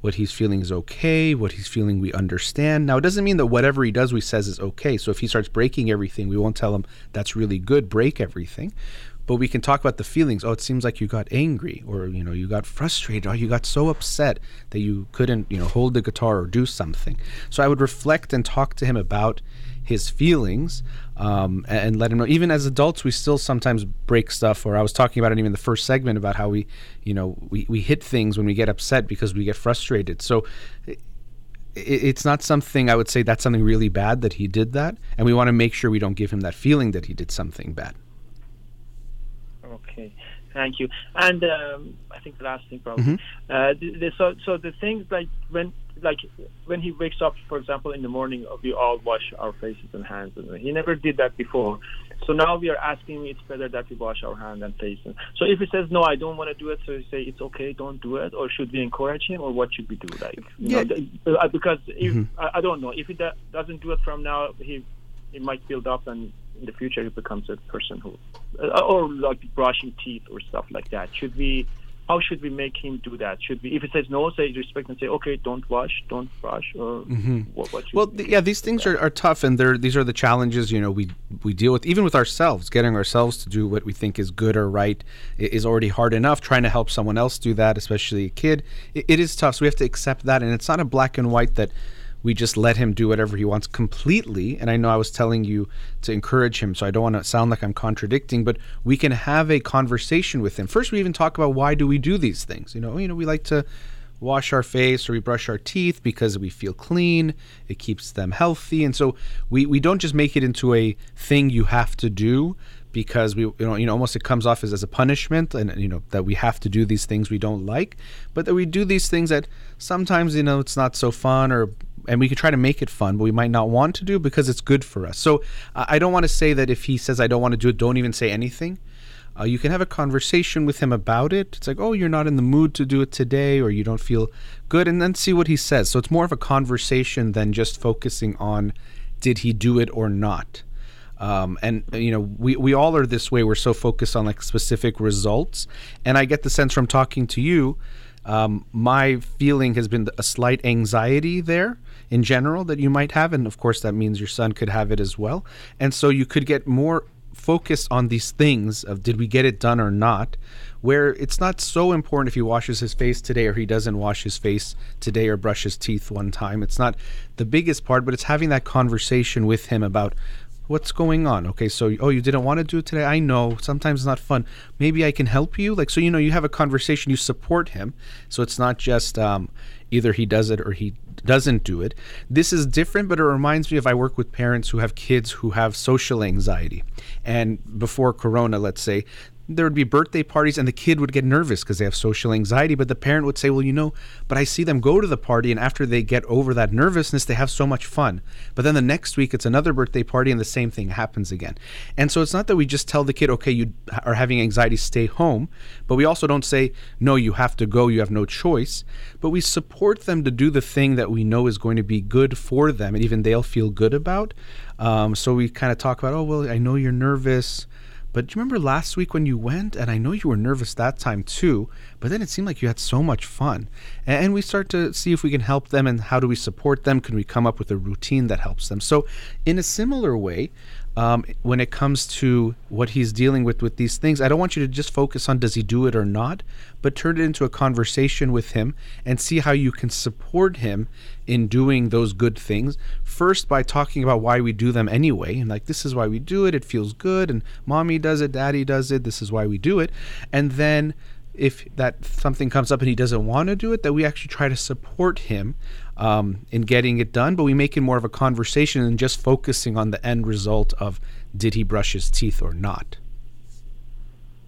what he's feeling is okay, what he's feeling we understand. Now, it doesn't mean that whatever he does, we says is okay. So if he starts breaking everything, we won't tell him that's really good, break everything. But we can talk about the feelings. Oh, it seems like you got angry, or you know, you got frustrated, or you got so upset that you couldn't, you know, hold the guitar or do something. So I would reflect and talk to him about his feelings um, and, let him know. Even as adults, we still sometimes break stuff. Or I was talking about it even in the first segment about how we, you know, we, we hit things when we get upset because we get frustrated. So it, it's not something I would say that's something really bad that he did that, and we want to make sure we don't give him that feeling that he did something bad. Thank you. And um, I think the last thing probably. Mm-hmm. Uh, the, the, so so the things like when like when he wakes up, for example, in the morning, we all wash our faces and hands. And he never did that before. So now we are asking it's better that we wash our hands and face. So if he says no, I don't want to do it, so we say it's okay, don't do it, or should we encourage him, or what should we do? Like, yeah. Know, uh, because if, mm-hmm. I, I, don't know if he do, doesn't do it from now, he it might build up and in the future he becomes a person who, uh, or like brushing teeth or stuff like that. Should we? How should we make him do that? Should we, if he says no, say respect and say, okay, don't wash, don't brush, or mm-hmm. what, what Well, th- yeah, these things are, are tough, and they're these are the challenges you know we we deal with, even with ourselves. Getting ourselves to do what we think is good or right is already hard enough. Trying to help someone else do that, especially a kid, it, it is tough. So we have to accept that, and it's not a black and white that we just let him do whatever he wants completely. And I know I was telling you to encourage him, so I don't want to sound like I'm contradicting, but we can have a conversation with him. First, we even talk about why do we do these things. You know, you know, we like to wash our face or we brush our teeth because we feel clean. It keeps them healthy, and so we we don't just make it into a thing you have to do because we you know you know almost it comes off as, as a punishment and you know that we have to do these things we don't like but that we do these things that sometimes you know it's not so fun or and we could try to make it fun, but we might not want to do because it's good for us. So I don't want to say that if he says I don't want to do it, don't even say anything. Uh, you can have a conversation with him about it. It's like, oh, you're not in the mood to do it today, or you don't feel good, and then see what he says. So it's more of a conversation than just focusing on did he do it or not. Um, and you know, we we all are this way. We're so focused on like specific results, and I get the sense from talking to you. Um, my feeling has been a slight anxiety there in general that you might have. And of course, that means your son could have it as well. And so you could get more focused on these things of did we get it done or not, where it's not so important if he washes his face today or he doesn't wash his face today or brush his teeth one time. It's not the biggest part, but it's having that conversation with him about what's going on okay so oh you didn't want to do it today i know sometimes it's not fun maybe i can help you like so you know you have a conversation you support him so it's not just um, either he does it or he doesn't do it. This is different, but it reminds me of I work with parents who have kids who have social anxiety. And before Corona, let's say, there would be birthday parties and the kid would get nervous because they have social anxiety but the parent would say well you know but i see them go to the party and after they get over that nervousness they have so much fun. But then the next week it's another birthday party and the same thing happens again. And so it's not that we just tell the kid okay you are having anxiety stay home but we also don't say no you have to go you have no choice but we support them to do the thing that we know is going to be good for them and even they'll feel good about. Um, so we kind of talk about oh well i know you're nervous but do you remember last week when you went? And I know you were nervous that time too, but then it seemed like you had so much fun. And we start to see if we can help them and how do we support them? Can we come up with a routine that helps them? So, in a similar way, um, when it comes to what he's dealing with with these things. I don't want you to just focus on does he do it or not, but turn it into a conversation with him and see how you can support him in doing those good things. First, by talking about why we do them anyway, and like this is why we do it. It feels good, and mommy does it, daddy does it. This is why we do it, and then if that something comes up and he doesn't want to do it, that we actually try to support him um, in getting it done, but we make it more of a conversation and just focusing on the end result of did he brush his teeth or not.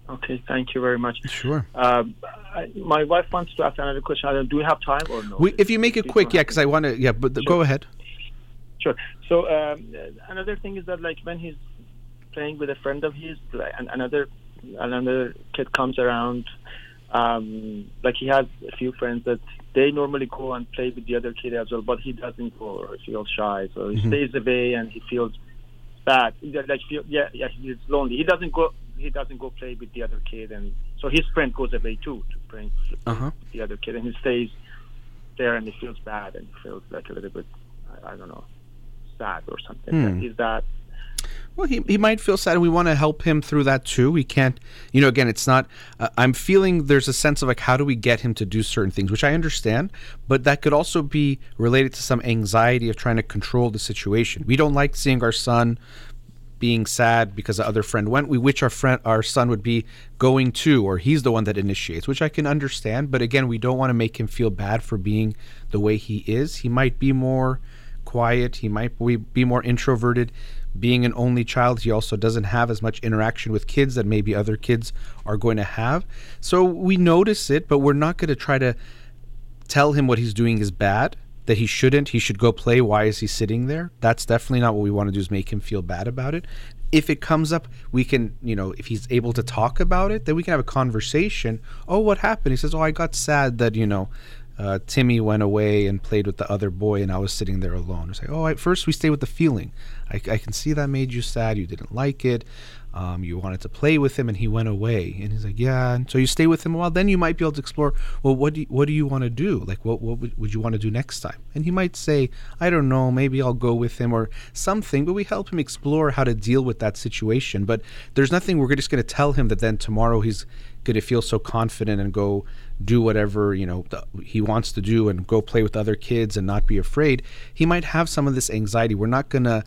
Okay, thank you very much. Sure. Uh, I, my wife wants to ask another question. Do we have time or no? We, if you make it quick, yeah, because I want to. Yeah, but sure. go ahead. Sure. So um, another thing is that like when he's playing with a friend of his, like, another another kid comes around, um, like he has a few friends that they normally go and play with the other kid as well, but he doesn't go or feels shy, so he mm-hmm. stays away and he feels bad. Like feel, yeah, yeah, he's lonely. He doesn't go. He doesn't go play with the other kid, and so his friend goes away too to play uh-huh. with the other kid, and he stays there and he feels bad and he feels like a little bit, I, I don't know, sad or something. Mm. Is that well, he, he might feel sad, and we want to help him through that too. We can't, you know, again, it's not, uh, I'm feeling there's a sense of like, how do we get him to do certain things, which I understand, but that could also be related to some anxiety of trying to control the situation. We don't like seeing our son being sad because the other friend went, we which our friend our son would be going to, or he's the one that initiates, which I can understand. But again, we don't want to make him feel bad for being the way he is. He might be more quiet. He might be more introverted being an only child, he also doesn't have as much interaction with kids that maybe other kids are going to have. So we notice it, but we're not going to try to tell him what he's doing is bad that he shouldn't he should go play why is he sitting there? That's definitely not what we want to do is make him feel bad about it. If it comes up we can you know if he's able to talk about it then we can have a conversation. Oh what happened? He says oh i got sad that you know uh, Timmy went away and played with the other boy, and I was sitting there alone. It's like, oh, at first we stay with the feeling. I, I can see that made you sad. You didn't like it. Um, you wanted to play with him, and he went away. And he's like, yeah. And so you stay with him a while. Then you might be able to explore. Well, what do you, what do you want to do? Like, what what would, would you want to do next time? And he might say, I don't know. Maybe I'll go with him or something. But we help him explore how to deal with that situation. But there's nothing we're just going to tell him that then tomorrow he's going to feel so confident and go do whatever you know he wants to do and go play with other kids and not be afraid he might have some of this anxiety we're not going to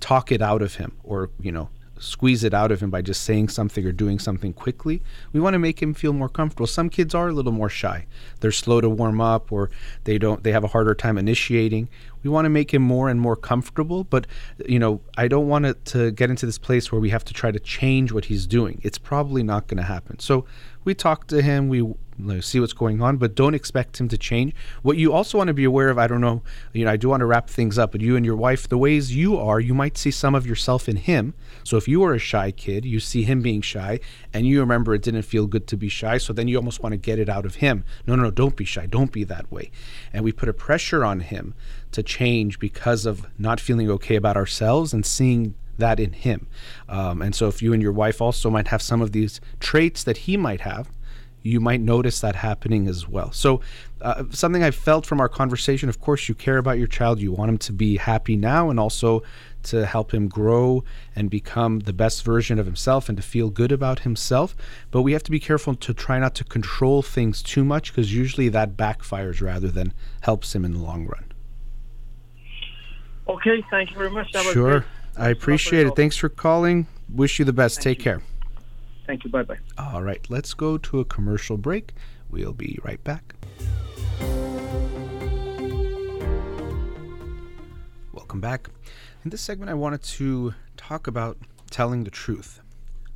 talk it out of him or you know squeeze it out of him by just saying something or doing something quickly. We want to make him feel more comfortable. Some kids are a little more shy. They're slow to warm up or they don't they have a harder time initiating. We want to make him more and more comfortable, but you know, I don't want it to get into this place where we have to try to change what he's doing. It's probably not going to happen. So we talk to him, we see what's going on, but don't expect him to change. What you also want to be aware of, I don't know, you know, I do want to wrap things up, but you and your wife, the ways you are, you might see some of yourself in him. So if you are a shy kid, you see him being shy, and you remember it didn't feel good to be shy, so then you almost want to get it out of him. No, no, no, don't be shy, don't be that way. And we put a pressure on him to change because of not feeling okay about ourselves and seeing that in him. Um, and so if you and your wife also might have some of these traits that he might have, you might notice that happening as well. So, uh, something I felt from our conversation of course, you care about your child, you want him to be happy now, and also to help him grow and become the best version of himself and to feel good about himself. But we have to be careful to try not to control things too much because usually that backfires rather than helps him in the long run. Okay, thank you very much. That sure. I appreciate it. Thanks for calling. Wish you the best. Thank Take you. care. Thank you. Bye bye. All right, let's go to a commercial break. We'll be right back. Welcome back. In this segment, I wanted to talk about telling the truth,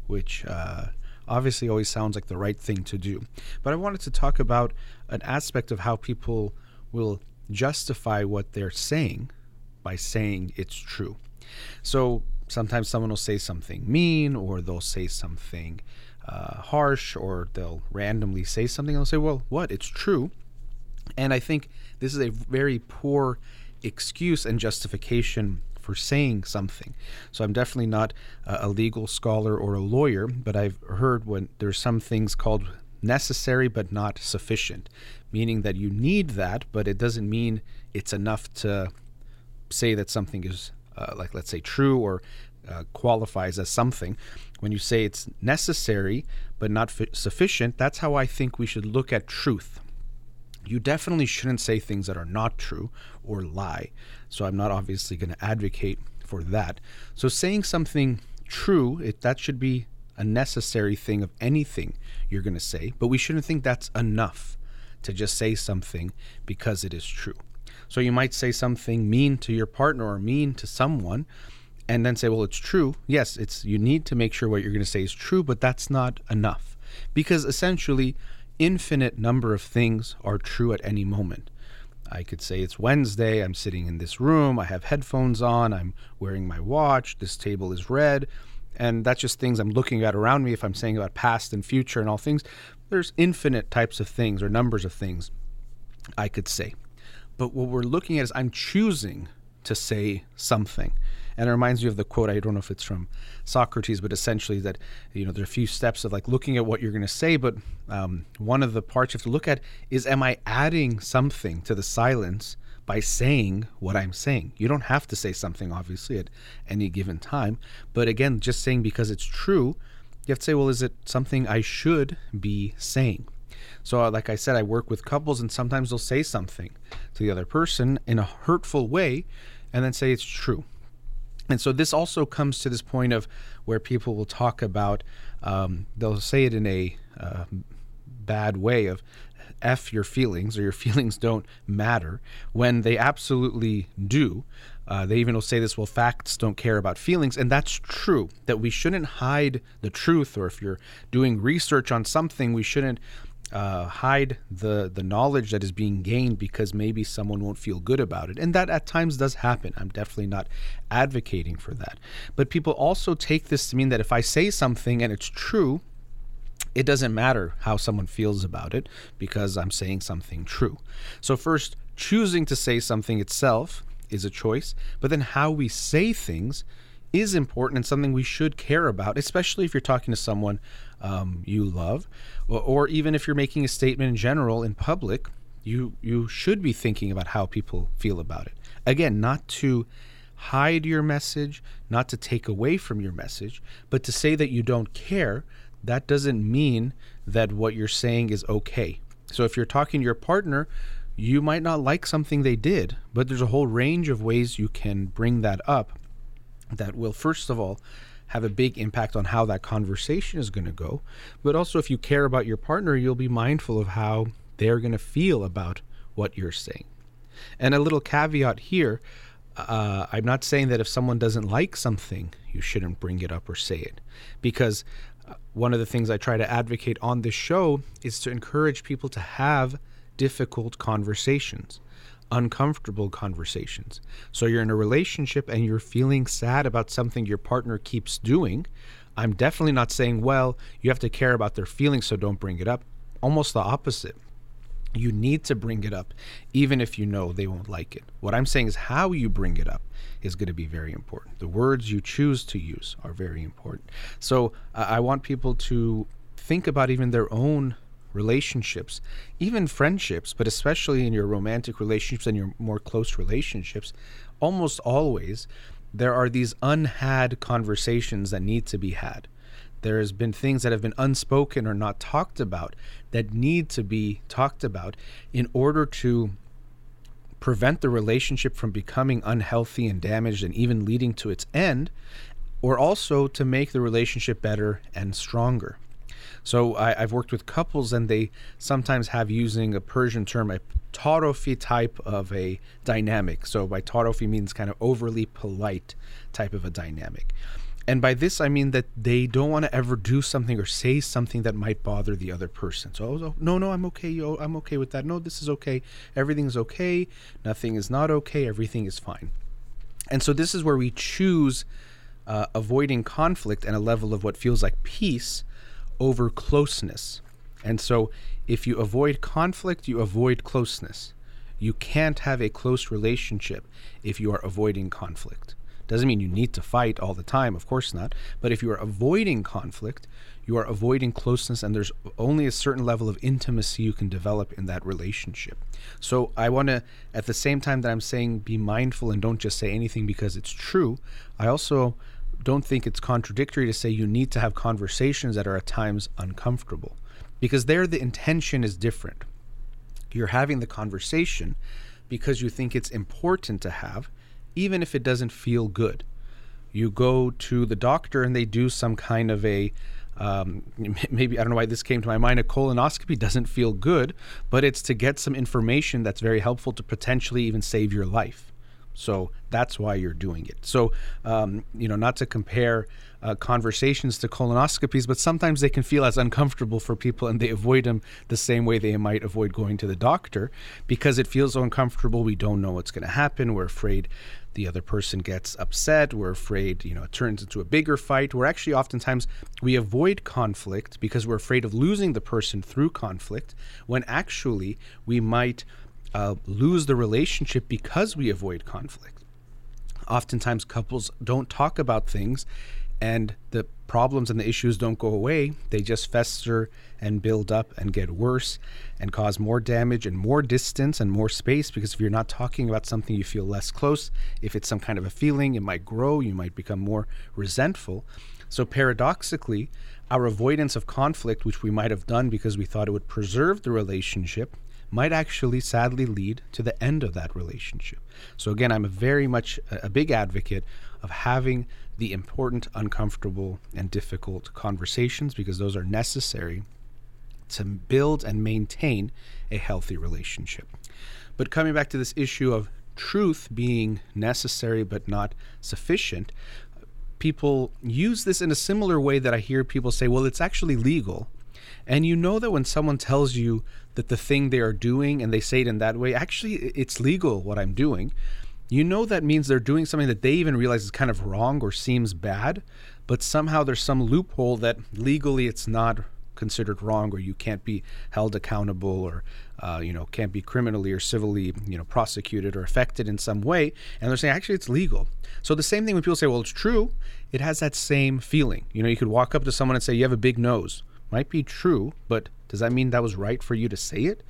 which uh, obviously always sounds like the right thing to do. But I wanted to talk about an aspect of how people will justify what they're saying by saying it's true. So sometimes someone will say something mean or they'll say something uh, harsh or they'll randomly say something and they'll say, well, what? It's true. And I think this is a very poor excuse and justification for saying something. So I'm definitely not a legal scholar or a lawyer, but I've heard when there's some things called necessary but not sufficient, meaning that you need that, but it doesn't mean it's enough to say that something is uh, like let's say true or uh, qualifies as something. When you say it's necessary but not fi- sufficient, that's how I think we should look at truth. You definitely shouldn't say things that are not true or lie. So I'm not obviously going to advocate for that. So saying something true, it, that should be a necessary thing of anything you're going to say, but we shouldn't think that's enough to just say something because it is true. So you might say something mean to your partner or mean to someone and then say, well, it's true. Yes, it's you need to make sure what you're going to say is true, but that's not enough. Because essentially, infinite number of things are true at any moment. I could say it's Wednesday, I'm sitting in this room, I have headphones on, I'm wearing my watch, this table is red, and that's just things I'm looking at around me if I'm saying about past and future and all things. There's infinite types of things or numbers of things I could say. But what we're looking at is I'm choosing to say something. And it reminds me of the quote, I don't know if it's from Socrates, but essentially that, you know, there are a few steps of like looking at what you're going to say. But um, one of the parts you have to look at is, am I adding something to the silence by saying what I'm saying? You don't have to say something, obviously, at any given time. But again, just saying because it's true, you have to say, well, is it something I should be saying? So, uh, like I said, I work with couples, and sometimes they'll say something to the other person in a hurtful way and then say it's true. And so, this also comes to this point of where people will talk about, um, they'll say it in a uh, bad way of, F your feelings or your <laughs> feelings don't matter when they absolutely do. Uh, they even will say this, well, facts don't care about feelings. And that's true, that we shouldn't hide the truth, or if you're doing research on something, we shouldn't uh, hide the, the knowledge that is being gained because maybe someone won't feel good about it. And that at times does happen. I'm definitely not advocating for that. But people also take this to mean that if I say something and it's true, it doesn't matter how someone feels about it because I'm saying something true. So, first, choosing to say something itself is a choice, but then how we say things is important and something we should care about, especially if you're talking to someone um, you love, or, or even if you're making a statement in general in public. You you should be thinking about how people feel about it. Again, not to hide your message, not to take away from your message, but to say that you don't care. That doesn't mean that what you're saying is okay. So if you're talking to your partner, you might not like something they did, but there's a whole range of ways you can bring that up that will, first of all, have a big impact on how that conversation is going to go. But also, if you care about your partner, you'll be mindful of how they're going to feel about what you're saying. And a little caveat here uh, I'm not saying that if someone doesn't like something, you shouldn't bring it up or say it. Because uh, one of the things I try to advocate on this show is to encourage people to have difficult conversations, uncomfortable conversations. So you're in a relationship and you're feeling sad about something your partner keeps doing. I'm definitely not saying, well, you have to care about their feelings, so don't bring it up. Almost the opposite. You need to bring it up, even if you know they won't like it. What I'm saying is how you bring it up is going to be very important. The words you choose to use are very important. So uh, I want people to think about even their own relationships, even friendships, but especially in your romantic relationships and your more close relationships, almost always there are these unhad conversations that need to be had. There has been things that have been unspoken or not talked about that need to be talked about in order to prevent the relationship from becoming unhealthy and damaged and even leading to its end, or also to make the relationship better and stronger. So I, have worked with couples, and they sometimes have using a Persian term, a tarofi type of a dynamic. So by tarofi means kind of overly polite type of a dynamic. And by this, I mean that they don't want to ever do something or say something that might bother the other person. So, oh, no, no, I'm okay. Yo, I'm okay with that. No, this is okay. Everything's okay. Nothing is not okay. Everything is fine. And so, this is where we choose uh, avoiding conflict and a level of what feels like peace over closeness. And so, if you avoid conflict, you avoid closeness. You can't have a close relationship if you are avoiding conflict. Doesn't mean you need to fight all the time, of course not. But if you are avoiding conflict, you are avoiding closeness, and there's only a certain level of intimacy you can develop in that relationship. So I want to, at the same time that I'm saying be mindful and don't just say anything because it's true, I also don't think it's contradictory to say you need to have conversations that are at times uncomfortable because there the intention is different. You're having the conversation because you think it's important to have, even if it doesn't feel good. You go to the doctor and they do some kind of a um, <laughs> maybe I don't know why this came to my mind. A colonoscopy doesn't feel good, but it's to get some information that's very helpful to potentially even save your life. So that's why you're doing it. So, um, you know, not to compare uh, conversations to colonoscopies, but sometimes they can feel as uncomfortable for people and they avoid them the same way they might avoid going to the doctor because it feels uncomfortable. We don't know what's going to happen. We're afraid the other person gets upset. We're afraid, you know, it turns into a bigger fight. We're actually oftentimes we avoid conflict because we're afraid of losing the person through conflict when actually we might uh, lose the relationship because we avoid conflict. Oftentimes, couples don't talk about things, and the problems and the issues don't go away. They just fester and build up and get worse and cause more damage and more distance and more space because if you're not talking about something, you feel less close. If it's some kind of a feeling, it might grow. You might become more resentful. So, paradoxically, our avoidance of conflict, which we might have done because we thought it would preserve the relationship, might actually sadly lead to the end of that relationship. So, again, I'm a very much a big advocate of having the important, uncomfortable, and difficult conversations because those are necessary to build and maintain a healthy relationship. But coming back to this issue of truth being necessary but not sufficient, people use this in a similar way that I hear people say, well, it's actually legal. And you know that when someone tells you that the thing they are doing and they say it in that way, actually, it's legal what I'm doing, you know that means they're doing something that they even realize is kind of wrong or seems bad, but somehow there's some loophole that legally it's not considered wrong or you can't be held accountable or uh, you know can't be criminally or civilly you know prosecuted or affected in some way. And they're saying actually it's legal. So the same thing when people say well it's true it has that same feeling. You know you could walk up to someone and say you have a big nose. Might be true but does that mean that was right for you to say it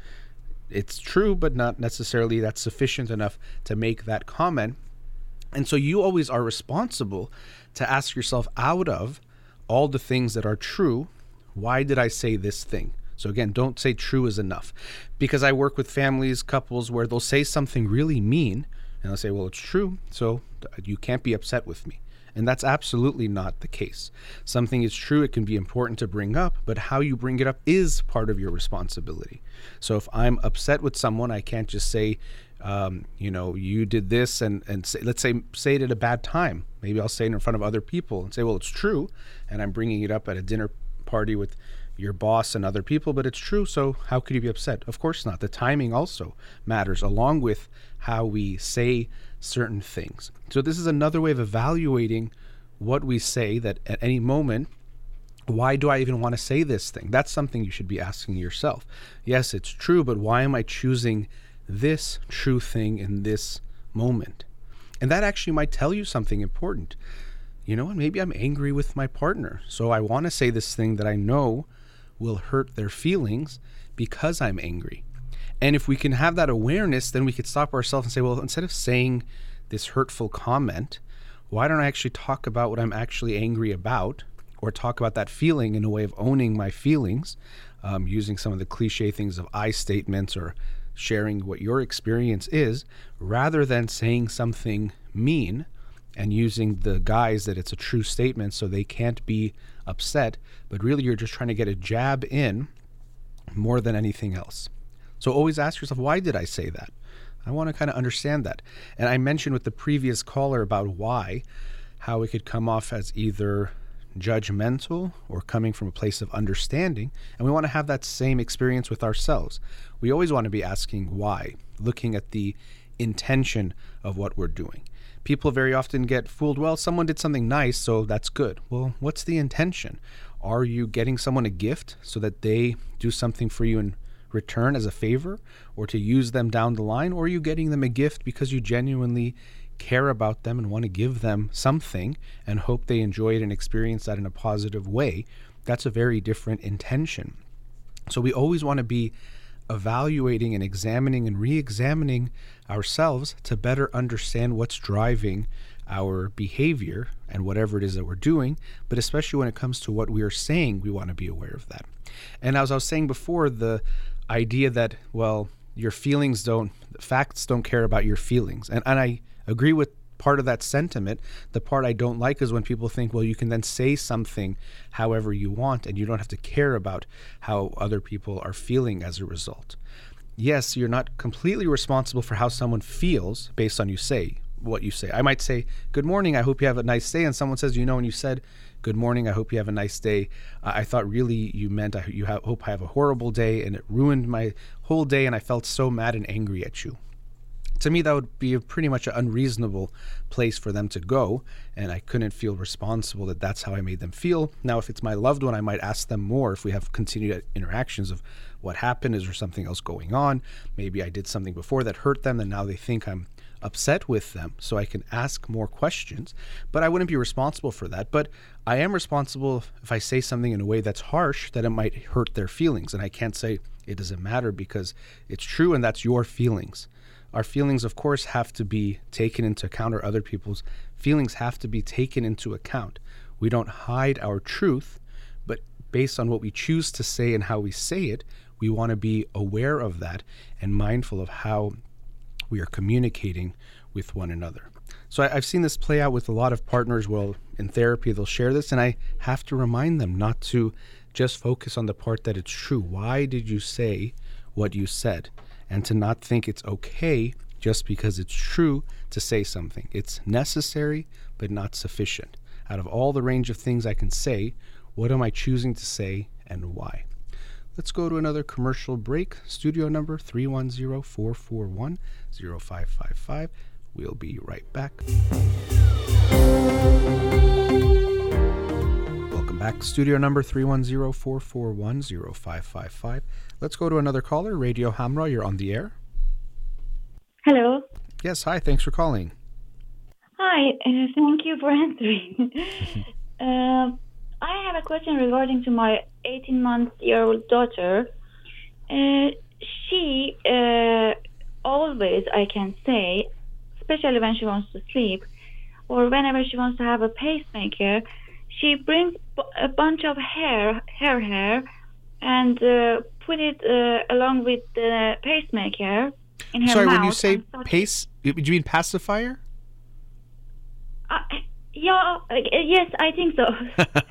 it's true but not necessarily that's sufficient enough to make that comment and so you always are responsible to ask yourself out of all the things that are true why did I say this thing? So again, don't say true is enough. Because I work with families, couples where they'll say something really mean and they'll say, well, it's true, so you can't be upset with me. And that's absolutely not the case. Something is true, it can be important to bring up, but how you bring it up is part of your responsibility. So if I'm upset with someone, I can't just say, um, you know, you did this and, and say, let's say, say it at a bad time. Maybe I'll say it in front of other people and say, well, it's true. And I'm bringing it up at a dinner party with your boss and other people, but it's true. So how could you be upset? Of course not. The timing also matters, along with how we say certain things. So this is another way of evaluating what we say that at any moment why do I even want to say this thing? That's something you should be asking yourself. Yes, it's true, but why am I choosing this true thing in this moment? And that actually might tell you something important you know what, maybe I'm angry with my partner. So I want to say this thing that I know will hurt their feelings because I'm angry. And if we can have that awareness, then we could stop ourselves and say, well, instead of saying this hurtful comment, why don't I actually talk about what I'm actually angry about or talk about that feeling in a way of owning my feelings, um, using some of the cliche things of I statements or sharing what your experience is, rather than saying something mean and using the guise that it's a true statement so they can't be upset, but really you're just trying to get a jab in more than anything else. So always ask yourself, why did I say that? I want to kind of understand that. And I mentioned with the previous caller about why, how it could come off as either judgmental or coming from a place of understanding. And we want to have that same experience with ourselves. We always want to be asking why, looking at the intention of what we're doing people very often get fooled. Well, someone did something nice, so that's good. Well, what's the intention? Are you getting someone a gift so that they do something for you in return as a favor or to use them down the line? Or you getting them a gift because you genuinely care about them and want to give them something and hope they enjoy it and experience that in a positive way? That's a very different intention. So we always want to be evaluating and examining and re examining ourselves to better understand what's driving our behavior and whatever it is that we're doing, but especially when it comes to what we are saying, we want to be aware of that. And as I was saying before, the idea that, well, your feelings don't, facts don't care about your feelings. And, and I agree with part of that sentiment. The part I don't like is when people think, well, you can then say something however you want and you don't have to care about how other people are feeling as a result. Yes, you're not completely responsible for how someone feels based on you say what you say. I might say, "Good morning. I hope you have a nice day," and someone says, "You know, when you said good morning, I hope you have a nice day," uh, I thought really you meant I you hope I have a horrible day, and it ruined my whole day, and I felt so mad and angry at you. To me that would be a pretty much an unreasonable place for them to go and i couldn't feel responsible that that's how i made them feel. Now if it's my loved one i might ask them more if we have continued interactions of what happened. Is there something else going on? Maybe i did something before that hurt them and now they think i'm upset with them so i can ask more questions but i wouldn't be responsible for that. But i am responsible if i say something in a way that's harsh that it might hurt their feelings. And i can't say it doesn't matter because it's true and that's your feelings. Our feelings, of course, have to be taken into account, or other people's feelings have to be taken into account. We don't hide our truth, but based on what we choose to say and how we say it, we want to be aware of that and mindful of how we are communicating with one another. So I, have seen this play out with a lot of partners. Well, in therapy, they'll share this, and I have to remind them not to just focus on the part that it's true. Why did you say what you said? and to not think it's okay just because it's true to say something. It's necessary, but not sufficient. Out of all the range of things I can say, what am I choosing to say and why? Let's go to another commercial break. Studio number 310 441 0555. We'll be right back. Welcome back. Studio number 310 441 0555. Let's go to another caller. Radio Hamra, you're on the air. Hello. Yes, hi. Thanks for calling. Hi. Uh, thank you for <laughs> answering. <laughs> uh, I have a question regarding to my 18 month year old daughter. Uh, she uh, always, I can say, especially when she wants to sleep or whenever she wants to have a pacemaker, she brings a bunch of hair, hair, hair, and uh, put it uh, along with the pacemaker in her Sorry, mouth. when you say pace, do you mean pacifier? Yeah, uh, yes, I think so.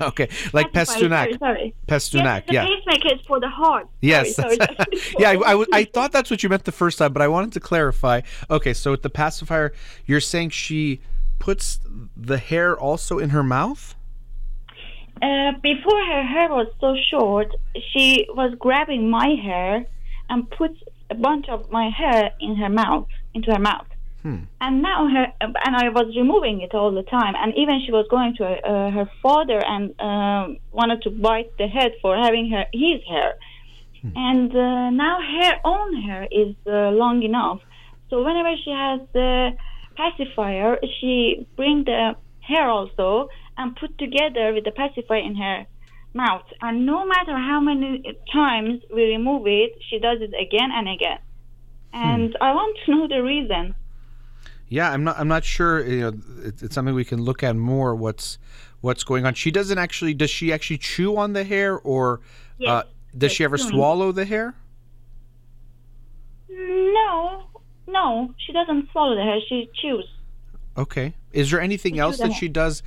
<laughs> okay, like Pastunak. Sorry, sorry. Pastunak, yes, the yeah. pacemaker is for the heart. Yes. Sorry, sorry. <laughs> <laughs> yeah, I, I, w- I thought that's what you meant the first time, but I wanted to clarify. Okay, so with the pacifier, you're saying she puts the hair also in her mouth? Uh, before her hair was so short, she was grabbing my hair and put a bunch of my hair in her mouth, into her mouth. Hmm. And now her, and I was removing it all the time. And even she was going to uh, her father and um, wanted to bite the head for having her his hair. And uh, now her own hair is uh, long enough. So whenever she has the pacifier, she bring the hair also and put together with the pacifier in her mouth. And no matter how many times we remove it, she does it again and again. And I want to know the reason. Yeah, I'm not. I'm not sure. You know, it, it's something we can look at more. What's what's going on? She doesn't actually. Does she actually chew on the hair, or Yes, uh, does yes, she ever swallow the hair? No, no, she doesn't swallow the hair. She chews. Okay. Is there anything chew else that she does?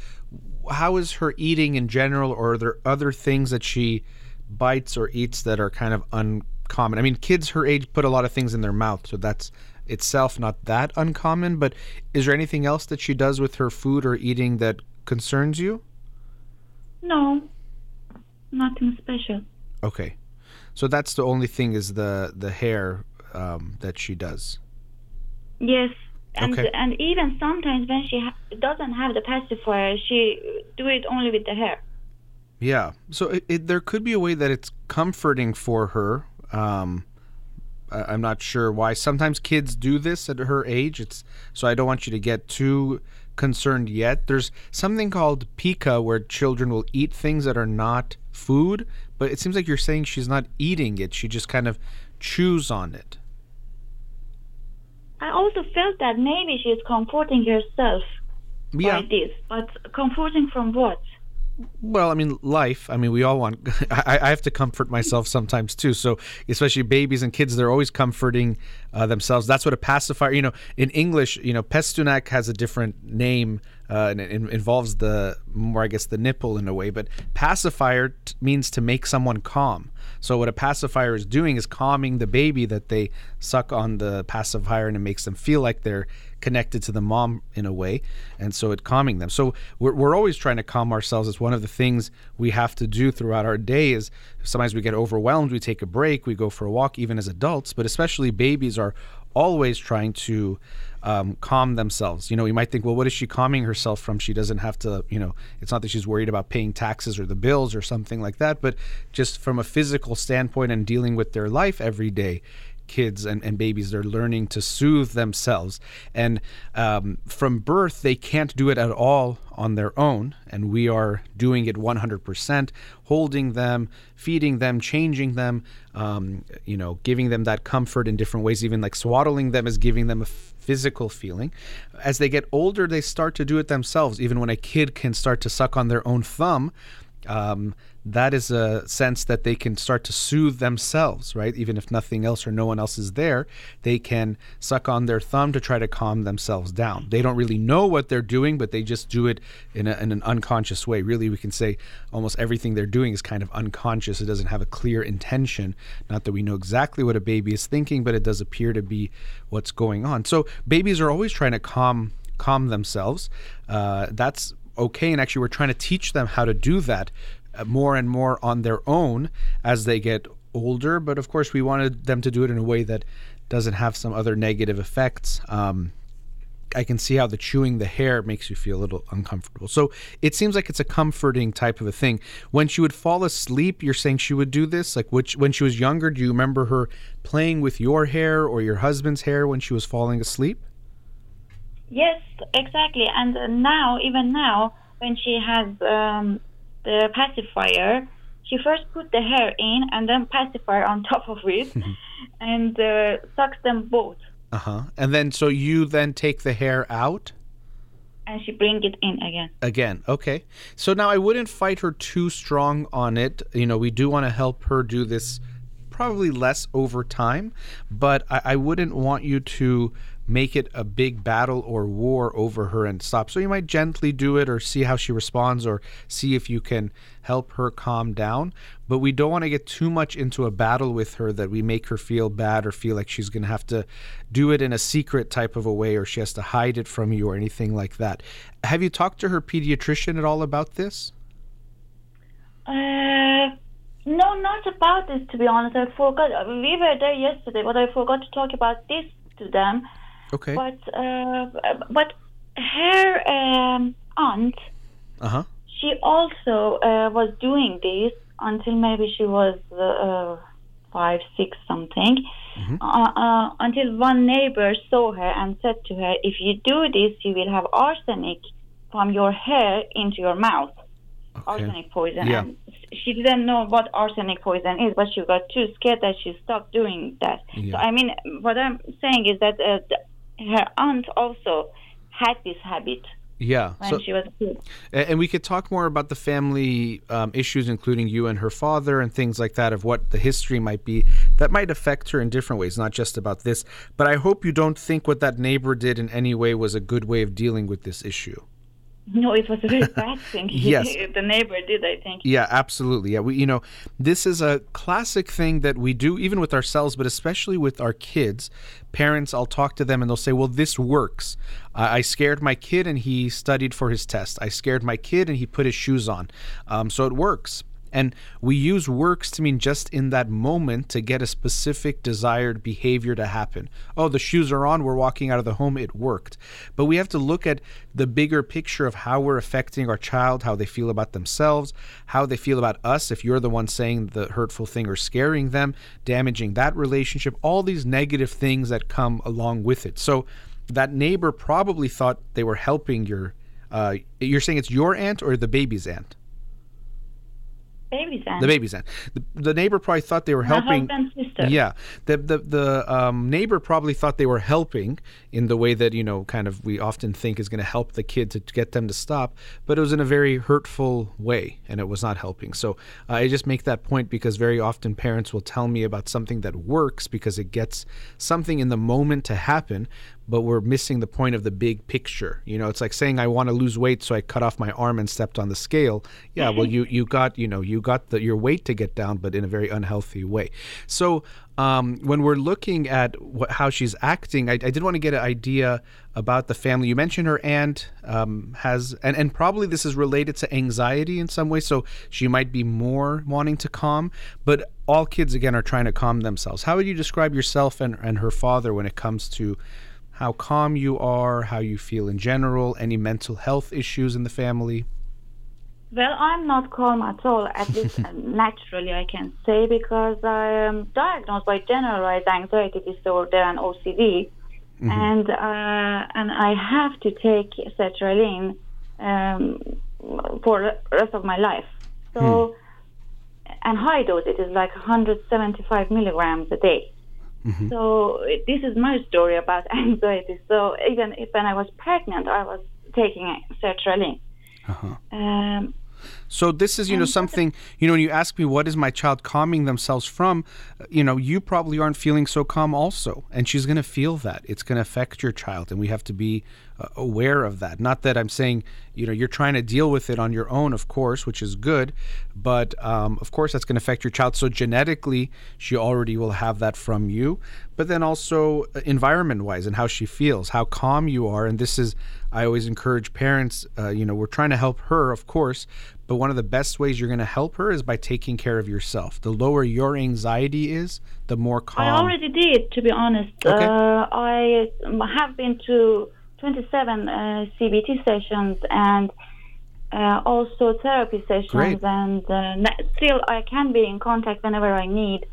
How is her eating in general, or are there other things that she bites or eats that are kind of uncommon? I mean, kids her age put a lot of things in their mouth, so that's itself not that uncommon. But is there anything else that she does with her food or eating that concerns you? No, nothing special. Okay. So that's the only thing is the the hair um, that she does. Yes, and Okay. and even sometimes when she ha- doesn't have the pacifier, she do it only with the hair. Yeah. So it, it, there could be a way that it's comforting for her. Um, I'm not sure why. Sometimes kids do this at her age. It's so I don't want you to get too concerned yet. There's something called pica where children will eat things that are not food, but it seems like you're saying she's not eating it. She just kind of chews on it. I also felt that maybe she's comforting herself Yeah. by this, but comforting from what? Well, I mean, life. I mean, we all want. <laughs> I, I have to comfort myself sometimes too. So, especially babies and kids, they're always comforting uh, themselves. That's what a pacifier. You know, in English, you know, pestunak has a different name, uh, and it involves the more, I guess, the nipple in a way. But pacifier t- means to make someone calm. So, what a pacifier is doing is calming the baby that they suck on the pacifier, and it makes them feel like they're connected to the mom in a way and so it calming them. So we're, we're always trying to calm ourselves. It's one of the things we have to do throughout our day is sometimes we get overwhelmed we take a break we go for a walk even as adults but especially babies are always trying to um, calm themselves. You know you might think well what is she calming herself from? She doesn't have to you know it's not that she's worried about paying taxes or the bills or something like that but just from a physical standpoint and dealing with their life every day kids and, and babies they're learning to soothe themselves. And um, from birth they can't do it at all on their own and we are doing it 100% holding them feeding them changing them um, you know giving them that comfort in different ways even like swaddling them is giving them a physical feeling. As they get older they start to do it themselves even when a kid can start to suck on their own thumb um, that is a sense that they can start to soothe themselves, right? Even if nothing else or no one else is there, they can suck on their thumb to try to calm themselves down. They don't really know what they're doing, but they just do it in, a, in an unconscious way. Really, we can say almost everything they're doing is kind of unconscious. It doesn't have a clear intention. Not that we know exactly what a baby is thinking, but it does appear to be what's going on. So babies are always trying to calm calm themselves. Uh, that's okay. And actually, we're trying to teach them how to do that uh, more and more on their own as they get older. But of course, we wanted them to do it in a way that doesn't have some other negative effects. Um, I can see how the chewing the hair makes you feel a little uncomfortable. So it seems like it's a comforting type of a thing. When she would fall asleep, you're saying she would do this? Like which when she was younger, do you remember her playing with your hair or your husband's hair when she was falling asleep? Yes, exactly. And now, even now, when she has um, the pacifier, she first put the hair in and then pacifier on top of it <laughs> <laughs> and uh, sucks them both. Uh huh. And then, so you then take the hair out? And she bring it in again. Again, okay. So now I wouldn't fight her too strong on it. You know, we do want to help her do this probably less over time, but I, I wouldn't want you to make it a big battle or war over her and stop. So you might gently do it or see how she responds or see if you can help her calm down. But we don't want to get too much into a battle with her that we make her feel bad or feel like she's going to have to do it in a secret type of a way or she has to hide it from you or anything like that. Have you talked to her pediatrician at all about this? Uh, no, not about this, to be honest. I forgot. We were there yesterday, but I forgot to talk about this to them. Okay. But uh, but her um, aunt, Uh huh. she also uh, was doing this until maybe she was uh, five, six, something. Uh, uh, until one neighbor saw her and said to her, "If you do this, you will have arsenic from your hair into your mouth." Arsenic poison. Yeah. And she didn't know what arsenic poison is, but she got too scared that she stopped doing that. Yeah. So I mean, what I'm saying is that uh, her aunt also had this habit Yeah. when So, she was kid. And we could talk more about the family um, issues, including you and her father, and things like that, of what the history might be that might affect her in different ways, not just about this. But I hope you don't think what that neighbor did in any way was a good way of dealing with this issue. No, it was a very <laughs> bad thing. <laughs> Yes. the neighbor did, I think. Yeah, absolutely. Yeah, we you know, this is a classic thing that we do even with ourselves, but especially with our kids. Parents, I'll talk to them and they'll say, "Well, this works. I I scared my kid and he studied for his test. I scared my kid and he put his shoes on, um, so it works." And we use works to mean just in that moment to get a specific desired behavior to happen. Oh, the shoes are on, we're walking out of the home, it worked. But we have to look at the bigger picture of how we're affecting our child, how they feel about themselves, how they feel about us, if you're the one saying the hurtful thing or scaring them, damaging that relationship, all these negative things that come along with it. So that neighbor probably thought they were helping your. Uh, you're saying it's your aunt or the baby's aunt? Baby's aunt. The baby's aunt. The, the neighbor probably thought they were My helping. Yeah, the the the um, neighbor probably thought they were helping in the way that you know, kind of we often think is going to help the kid to get them to stop, but it was in a very hurtful way, and it was not helping. So uh, I just make that point because very often parents will tell me about something that works because it gets something in the moment to happen, but we're missing the point of the big picture. You know, it's like saying I want to lose weight, so I cut off my arm and stepped on the scale. Yeah, well, you you got you know you got the, your weight to get down, but in a very unhealthy way. So um, when we're looking at what, how she's acting, I, I did want to get an idea about the family. You mentioned her aunt um, has, and, and probably this is related to anxiety in some way. So she might be more wanting to calm, but all kids again are trying to calm themselves. How would you describe yourself and, and her father when it comes to how calm you are, how you feel in general, any mental health issues in the family? Well, I'm not calm at all. At least uh, <laughs> naturally, I can say because I am diagnosed by generalized anxiety disorder and OCD, and uh, and I have to take sertraline um, for the rest of my life. So, and high dose, it is like 175 milligrams a day. So it- this is my story about <laughs> anxiety. So even if when I was pregnant, I was taking sertraline. Um, So this is, you know, something, you know, when you ask me what is my child calming themselves from, uh, you know, you probably aren't feeling so calm also. And she's going to feel that. It's going to affect your child and we have to be uh, aware of that. Not that I'm saying, you know, you're trying to deal with it on your own, of course, which is good, but um, of course that's going to affect your child. So genetically, she already will have that from you, but then also uh, environment-wise and how she feels, how calm you are, and this is I always encourage parents, uh, you know, we're trying to help her, of course, but one of the best ways you're going to help her is by taking care of yourself. The lower your anxiety is, the more calm. I already did, to be honest. Okay. Uh, I have been to 27 uh, CBT sessions and uh, also therapy sessions, Great. and uh, still I can be in contact whenever I need.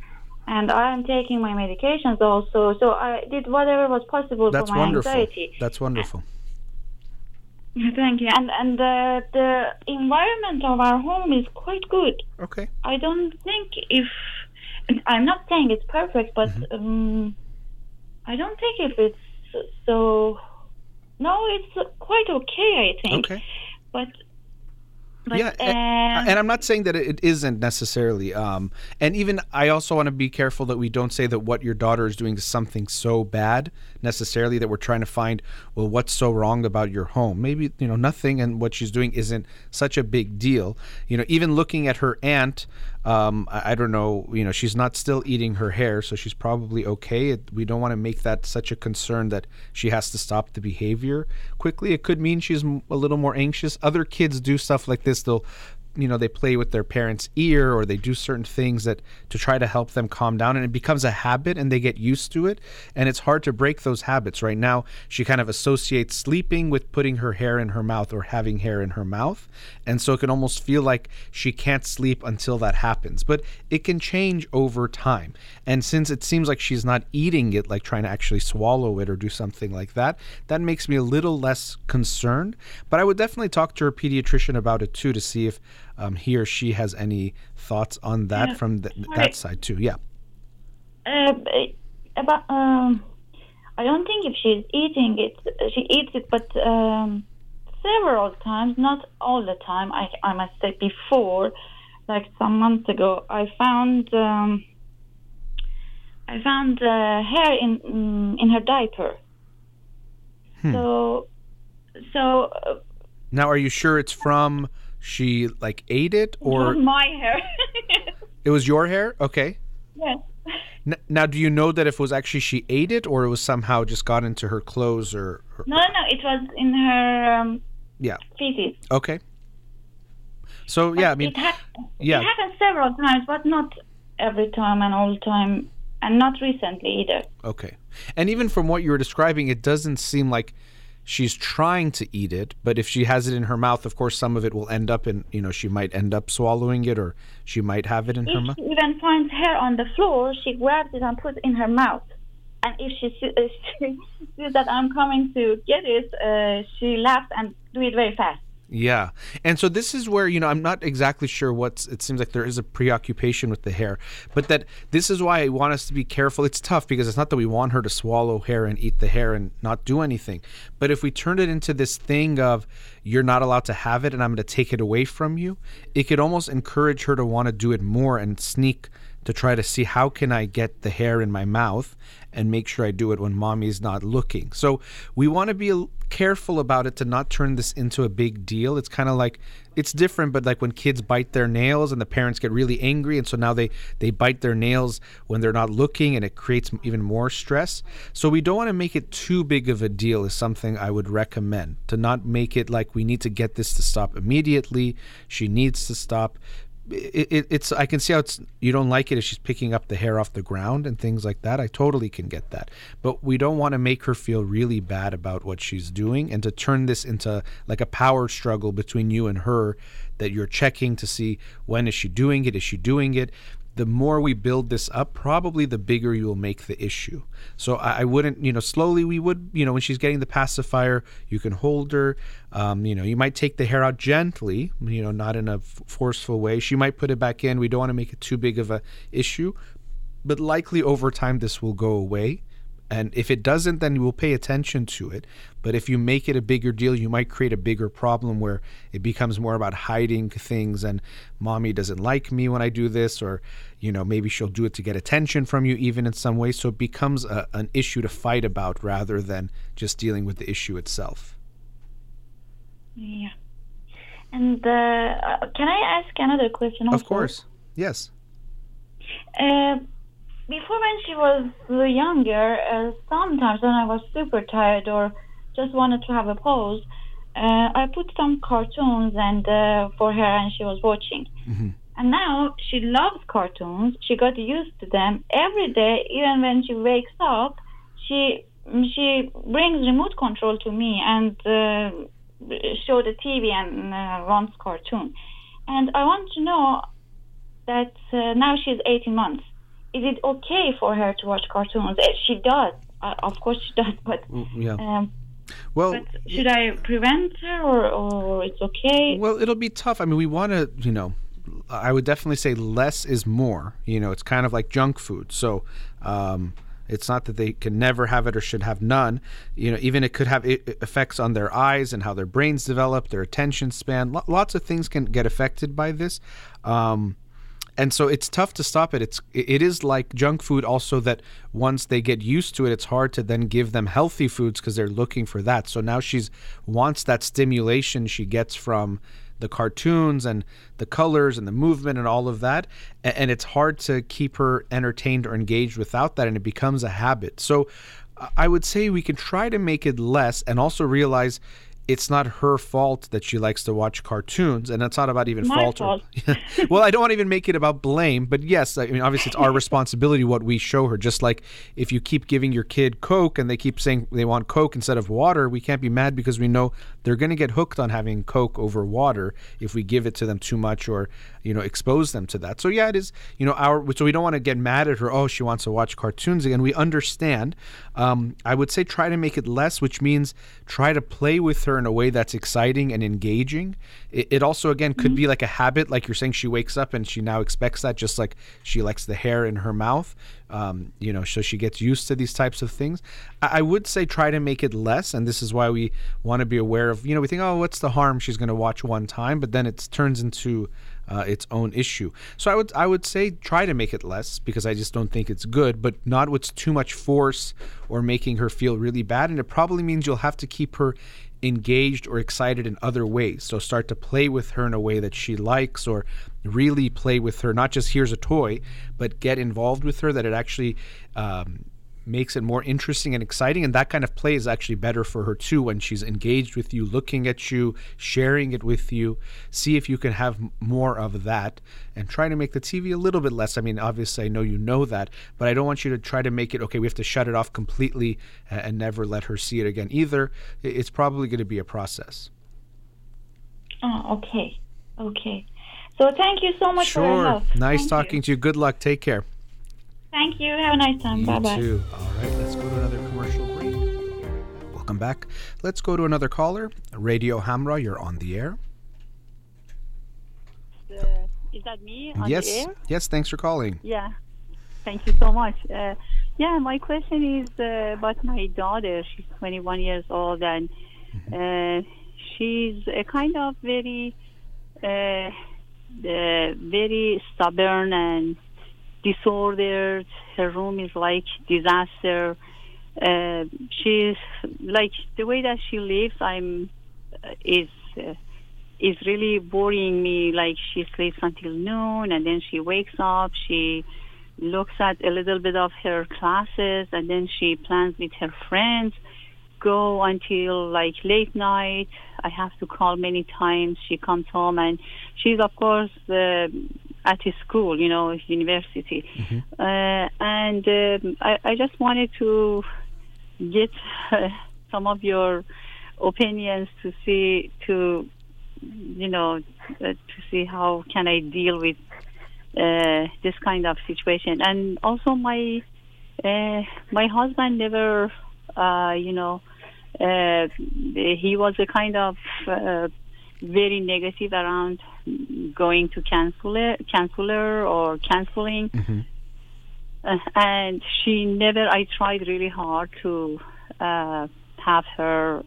And I am taking my medications also, so I did whatever was possible That's for my wonderful. anxiety. That's wonderful. <laughs> Thank you. And and uh, the environment of our home is quite good. Okay. I don't think if I'm not saying it's perfect, but Mm-hmm. um, I don't think if it's so. No, it's quite okay. I think. Okay. But. Yeah, a- uh, and I'm not saying that it isn't necessarily. Um, and even I also want to be careful that we don't say that what your daughter is doing is something so bad necessarily that we're trying to find well what's so wrong about your home. Maybe you know nothing, and what she's doing isn't such a big deal. You know, even looking at her aunt, um, I, I don't know. You know, she's not still eating her hair, so she's probably okay. It, we don't want to make that such a concern that she has to stop the behavior quickly. It could mean she's a little more anxious. Other kids do stuff like this. They'll you know they play with their parents ear or they do certain things that to try to help them calm down and it becomes a habit and they get used to it and it's hard to break those habits. Right now she kind of associates sleeping with putting her hair in her mouth or having hair in her mouth and so it can almost feel like she can't sleep until that happens. But it can change over time and since it seems like she's not eating it like trying to actually swallow it or do something like that that makes me a little less concerned. But i would definitely talk to her pediatrician about it too to see if um, he or she has any thoughts on that from th- that side too yeah uh, about um, I don't think if she's eating it, she eats it, but um, several times, not all the time. I I must say before, like some months ago, I found um, I found uh, hair in mm, in her diaper. Hmm. So so uh, now are you sure it's from she like ate it or my hair. <laughs> it was your hair okay yes. N- now do you know that if it was actually she ate it or it was somehow just got into her clothes or, or No, no. It was in her um, yeah feces. okay so yeah i mean it, hap- yeah. it happened several times, but not every time and all the time, and not recently either. Okay. And even from what you were describing, it doesn't seem like she's trying to eat it, but if she has it in her mouth, of course, some of it will end up in, you know, she might end up swallowing it or she might have it in her mouth. she even finds hair on the floor, she grabs it and puts it in her mouth. And if if <laughs> she sees that I'm coming to get it, uh, she laughs and do it very fast. Yeah. And so this is where, you know, I'm not exactly sure what's, it seems like there is a preoccupation with the hair, but that this is why I want us to be careful. It's tough because it's not that we want her to swallow hair and eat the hair and not do anything. But if we turn it into this thing of you're not allowed to have it and I'm going to take it away from you, it could almost encourage her to want to do it more and sneak to try to see how can I get the hair in my mouth and make sure I do it when mommy's not looking. So we want to be careful about it to not turn this into a big deal. It's kind of like it's different, but like when kids bite their nails and the parents get really angry, and so now they they bite their nails when they're not looking, and it creates even more stress. So we don't want to make it too big of a deal. Is something I would recommend to not make it like we need to get this to stop immediately. She needs to stop it, it, it's I can see how it's you don't like it if she's picking up the hair off the ground and things like that. I totally can get that, but we don't want to make her feel really bad about what she's doing and to turn this into like a power struggle between you and her that you're checking to see when is she doing it, is she doing it. The more we build this up, probably the bigger you will make the issue. So I, I wouldn't, you know, slowly we would, you know, when she's getting the pacifier, you can hold her. Um, you know, you might take the hair out gently, you know, not in a f- forceful way. She might put it back in. We don't want to make it too big of a issue, but likely over time this will go away. And if it doesn't, then you will pay attention to it. But if you make it a bigger deal, you might create a bigger problem where it becomes more about hiding things and mommy doesn't like me when I do this, or, you know, maybe she'll do it to get attention from you, even in some way. So it becomes a, an issue to fight about rather than just dealing with the issue itself. Yeah. And uh, can I ask another question? Also? Of course. Yes. Uh, before when she was younger, uh, sometimes when I was super tired or just wanted to have a pause, uh, I put some cartoons and uh, for her and she was watching. Mm-hmm. And now she loves cartoons. She got used to them every day. Even when she wakes up, she she brings remote control to me and uh, show the TV and uh, runs cartoon. And I want to know that uh, now she's 18 months is it okay for her to watch cartoons? Eh, she does, uh, of course she does, <laughs> but Mm, Yeah. um, Well, but should I prevent her or, or it's okay? Well, it'll be tough. I mean, we want to, you know, I would definitely say less is more. You know, it's kind of like junk food. So, um, it's not that they can never have it or should have none. You know, even it could have effects on their eyes and how their brains develop, their attention span. Lo- lots of things can get affected by this. Um, and so it's tough to stop it. It's it is like junk food also that once they get used to it, it's hard to then give them healthy foods because they're looking for that. So now she's wants that stimulation she gets from the cartoons and the colors and the movement and all of that, and it's hard to keep her entertained or engaged without that, and it becomes a habit. So I would say we can try to make it less, and also realize it's not her fault that she likes to watch cartoons, and it's not about even My fault. or- fault. <laughs> well, I don't want to even make it about blame, but yes, I mean, obviously, it's our <laughs> responsibility what we show her. Just like if you keep giving your kid Coke and they keep saying they want Coke instead of water, we can't be mad because we know they're going to get hooked on having Coke over water if we give it to them too much or you know expose them to that. So yeah, it is you know our so we don't want to get mad at her. Oh, she wants to watch cartoons again. We understand. Um, I would say try to make it less, which means try to play with her in a way that's exciting and engaging. It, it also again could be like a habit, like you're saying. She wakes up and she now expects that, just like she likes the hair in her mouth. Um, you know, so she gets used to these types of things. I, I would say try to make it less, and this is why we want to be aware of. You know, we think, oh, what's the harm? She's going to watch one time, but then it turns into uh, its own issue. So I would I would say try to make it less because I just don't think it's good, but not with too much force or making her feel really bad. And it probably means you'll have to keep her engaged or excited in other ways. So start to play with her in a way that she likes or really play with her, not just here's a toy, but get involved with her that it actually um, makes it more interesting and exciting. And that kind of play is actually better for her too when she's engaged with you, looking at you, sharing it with you. See if you can have more of that and try to make the TV a little bit less. I mean, obviously, I know you know that, but I don't want you to try to make it okay, we have to shut it off completely and never let her see it again either. It's probably going to be a process. Oh, okay, okay. So thank you so much for your Sure. Nice Thank talking You. to you. Good luck. Take care. Thank you. Have a nice time. You Bye bye. too. All right, let's go to another commercial break. Welcome back. Let's go to another caller. Radio Hamra, you're on the air. Uh, is that me on yes. the air? Yes, thanks for calling. Yeah. Thank you so much. Uh, yeah, my question is uh, about my daughter. She's 21 years old and uh, she's a kind of very, uh, uh, very stubborn and disordered. Her room is like disaster. Uh, she's like the way that she lives. I'm uh, is. Uh, is really boring me. Like she sleeps until noon and then she wakes up. She looks at a little bit of her classes and then she plans with her friends go until like late night i have to call many times she comes home and she's of course uh, at a school you know university uh, and um, I, I just wanted to get uh, <laughs> some of your opinions to see to you know uh, to see how can i deal with uh, this kind of situation. And also, my uh, my husband never, uh, you know, uh, he was a kind of uh, very negative around going to counselor, counselor or counseling. uh, and she never. I tried really hard to uh, have her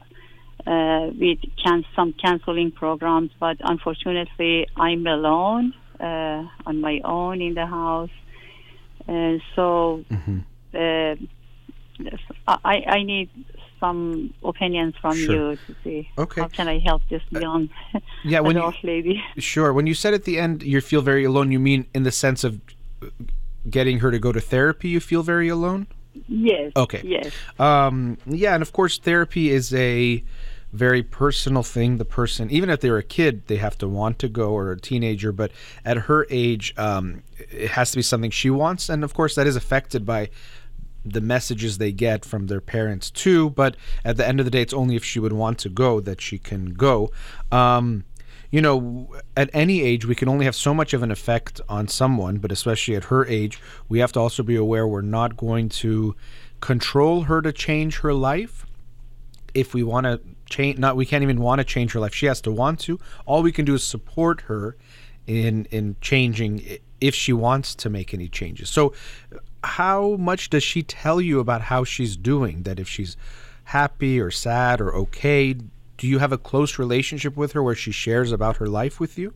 uh, with can- some counseling programs, but unfortunately, I'm alone uh, on my own in the house, and so uh, I, I need some opinions from Sure. you to see Okay. how can I help this young Yeah, <laughs> when you lady. sure when you said at the end you feel very alone, you mean in the sense of uh, getting her to go to therapy. You feel very alone. Yes. Okay. Yes. Um, yeah, and of course, therapy is a very personal thing. The person, even if they're a kid, they have to want to go or a teenager. But at her age, um, it has to be something she wants, and of course, that is affected by the messages they get from their parents too. But at the end of the day, it's only if she would want to go that she can go. Um, you know, at any age, we can only have so much of an effect on someone, but especially at her age, we have to also be aware we're not going to control her to change her life. If we want to change, not we can't even want to change her life. She has to want to. All we can do is support her in in changing if she wants to make any changes. So, how much does she tell you about how she's doing? That if she's happy or sad or okay, do you have a close relationship with her where she shares about her life with you?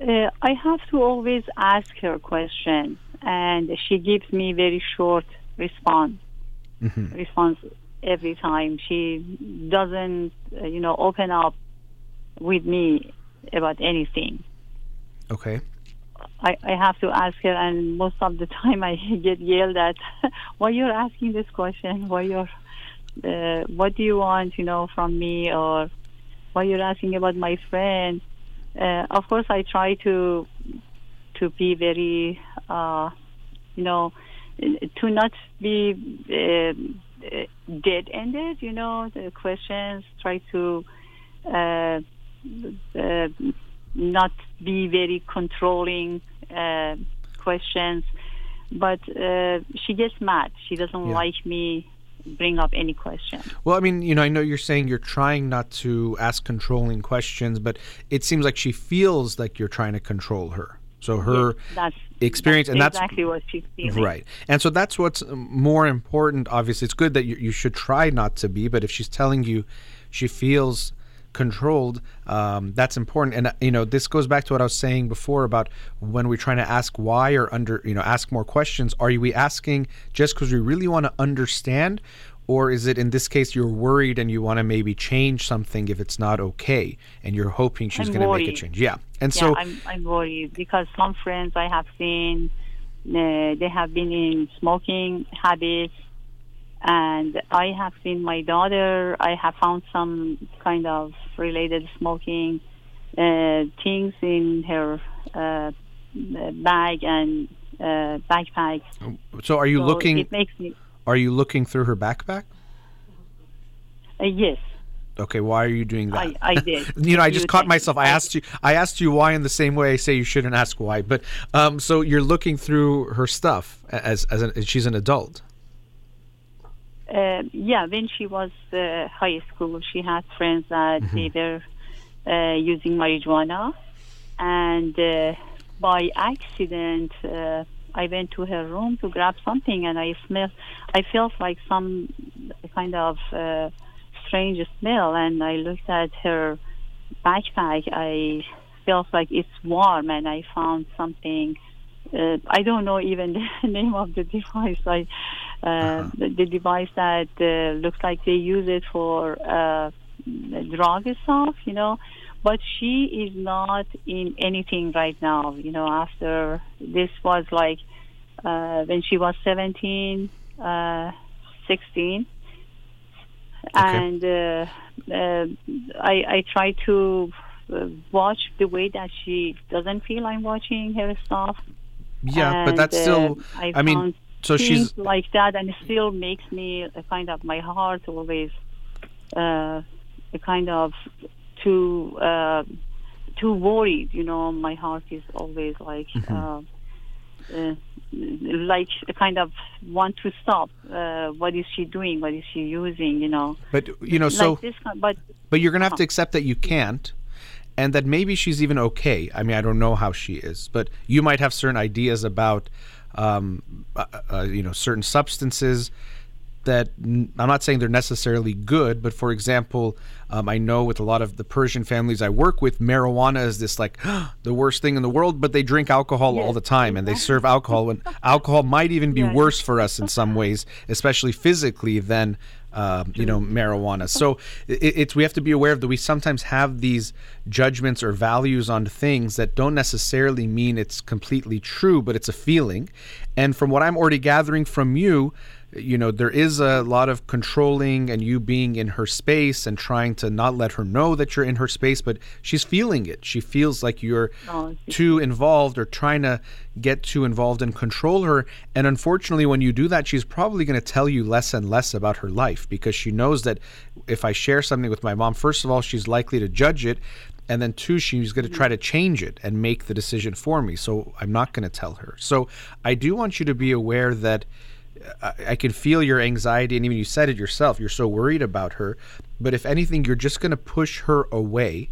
Uh, I have to always ask her questions, and she gives me very short response. Response every time. She doesn't, uh, you know, open up with me about anything. Okay. I, I have to ask her, and most of the time I <laughs> get yelled at. <laughs> Why you're asking this question? Why you're, uh, what do you want, you know, from me, or why you're asking about my friend? Uh, of course, I try to to be very, uh, you know, to not be uh, dead ended. You know, the questions. Try to. Not be very controlling uh, questions. But uh, she gets mad. She doesn't Yeah. like me bring up any question. Well, I mean, you know, I know you're saying you're trying not to ask controlling questions, but it seems like she feels like you're trying to control her. So her That's experience, that's and that's exactly what she's feeling. Right. And so that's what's more important. Obviously, it's good that you, you should try not to be, but if she's telling you she feels controlled, um, that's important. And, uh, you know, this goes back to what I was saying before about when we're trying to ask why or under, you know, ask more questions. Are we asking just because we really want to understand? Or is it in this case you're worried and you want to maybe change something if it's not okay and you're hoping she's going to make a change? Yeah. And Yeah, so, I'm, I'm worried because some friends I have seen, uh, they have been in smoking habits, and I have seen my daughter. I have found some kind of related smoking uh, things in her uh, bag and uh, backpack. so are you So looking, It makes me are you looking through her backpack? uh, yes, Okay, why are you doing that? I, I did. <laughs> you know, I just You caught myself. I asked you. I asked you why in the same way I say you shouldn't ask why. But um, so you're looking through her stuff as as an, she's an adult. Uh, yeah, when she was uh, high school, she had friends that they were uh, using marijuana, and uh, by accident, uh, I went to her room to grab something, and I smelled. I felt like some kind of uh, strange smell, and I looked at her backpack. I felt like it's warm, and I found something. Uh, I don't know even <laughs> the name of the device. I uh, the, the device that uh, looks like they use it for uh, drug stuff, you know. But she is not in anything right now, you know. After this was like uh, when she was 17, uh, 16, and uh, uh, I, I try to watch the way that she doesn't feel I'm watching her stuff. Yeah, but that's still. uh, I, I mean, so she's like that, and it still makes me kind of my heart always uh, a kind of too uh, too worried. You know, my heart is always like. Mm-hmm. Uh, uh, like a kind of want to stop. Uh, what is she doing? What is she using? You know, But you know, so like but but you're gonna have to accept that you can't, and that maybe she's even okay. I mean, I don't know how she is, but you might have certain ideas about um, uh, uh, you know, certain substances that n- I'm not saying they're necessarily good, but for example, um, I know with a lot of the Persian families I work with, marijuana is this like <gasps> the worst thing in the world, but they drink alcohol all the time and they serve alcohol. And <laughs> alcohol might even be Yeah. worse for us in some ways, especially physically, than um, you know marijuana. So it, it's we have to be aware of that. We sometimes have these judgments or values on things that don't necessarily mean it's completely true, but it's a feeling. And from what I'm already gathering from you, you know there is a lot of controlling and you being in her space and trying to not let her know that you're in her space but she's feeling it. She feels like you're Oh, too involved or trying to get too involved and control her. And unfortunately when you do that she's probably going to tell you less and less about her life because she knows that if i share something with my mom first of all she's likely to judge it. And then two she's going to try to change it and make the decision for me. So i'm not going to tell her. So i do want you to be aware that I, I can feel your anxiety, and even you said it yourself. You're so worried about her, but if anything, you're just going to push her away,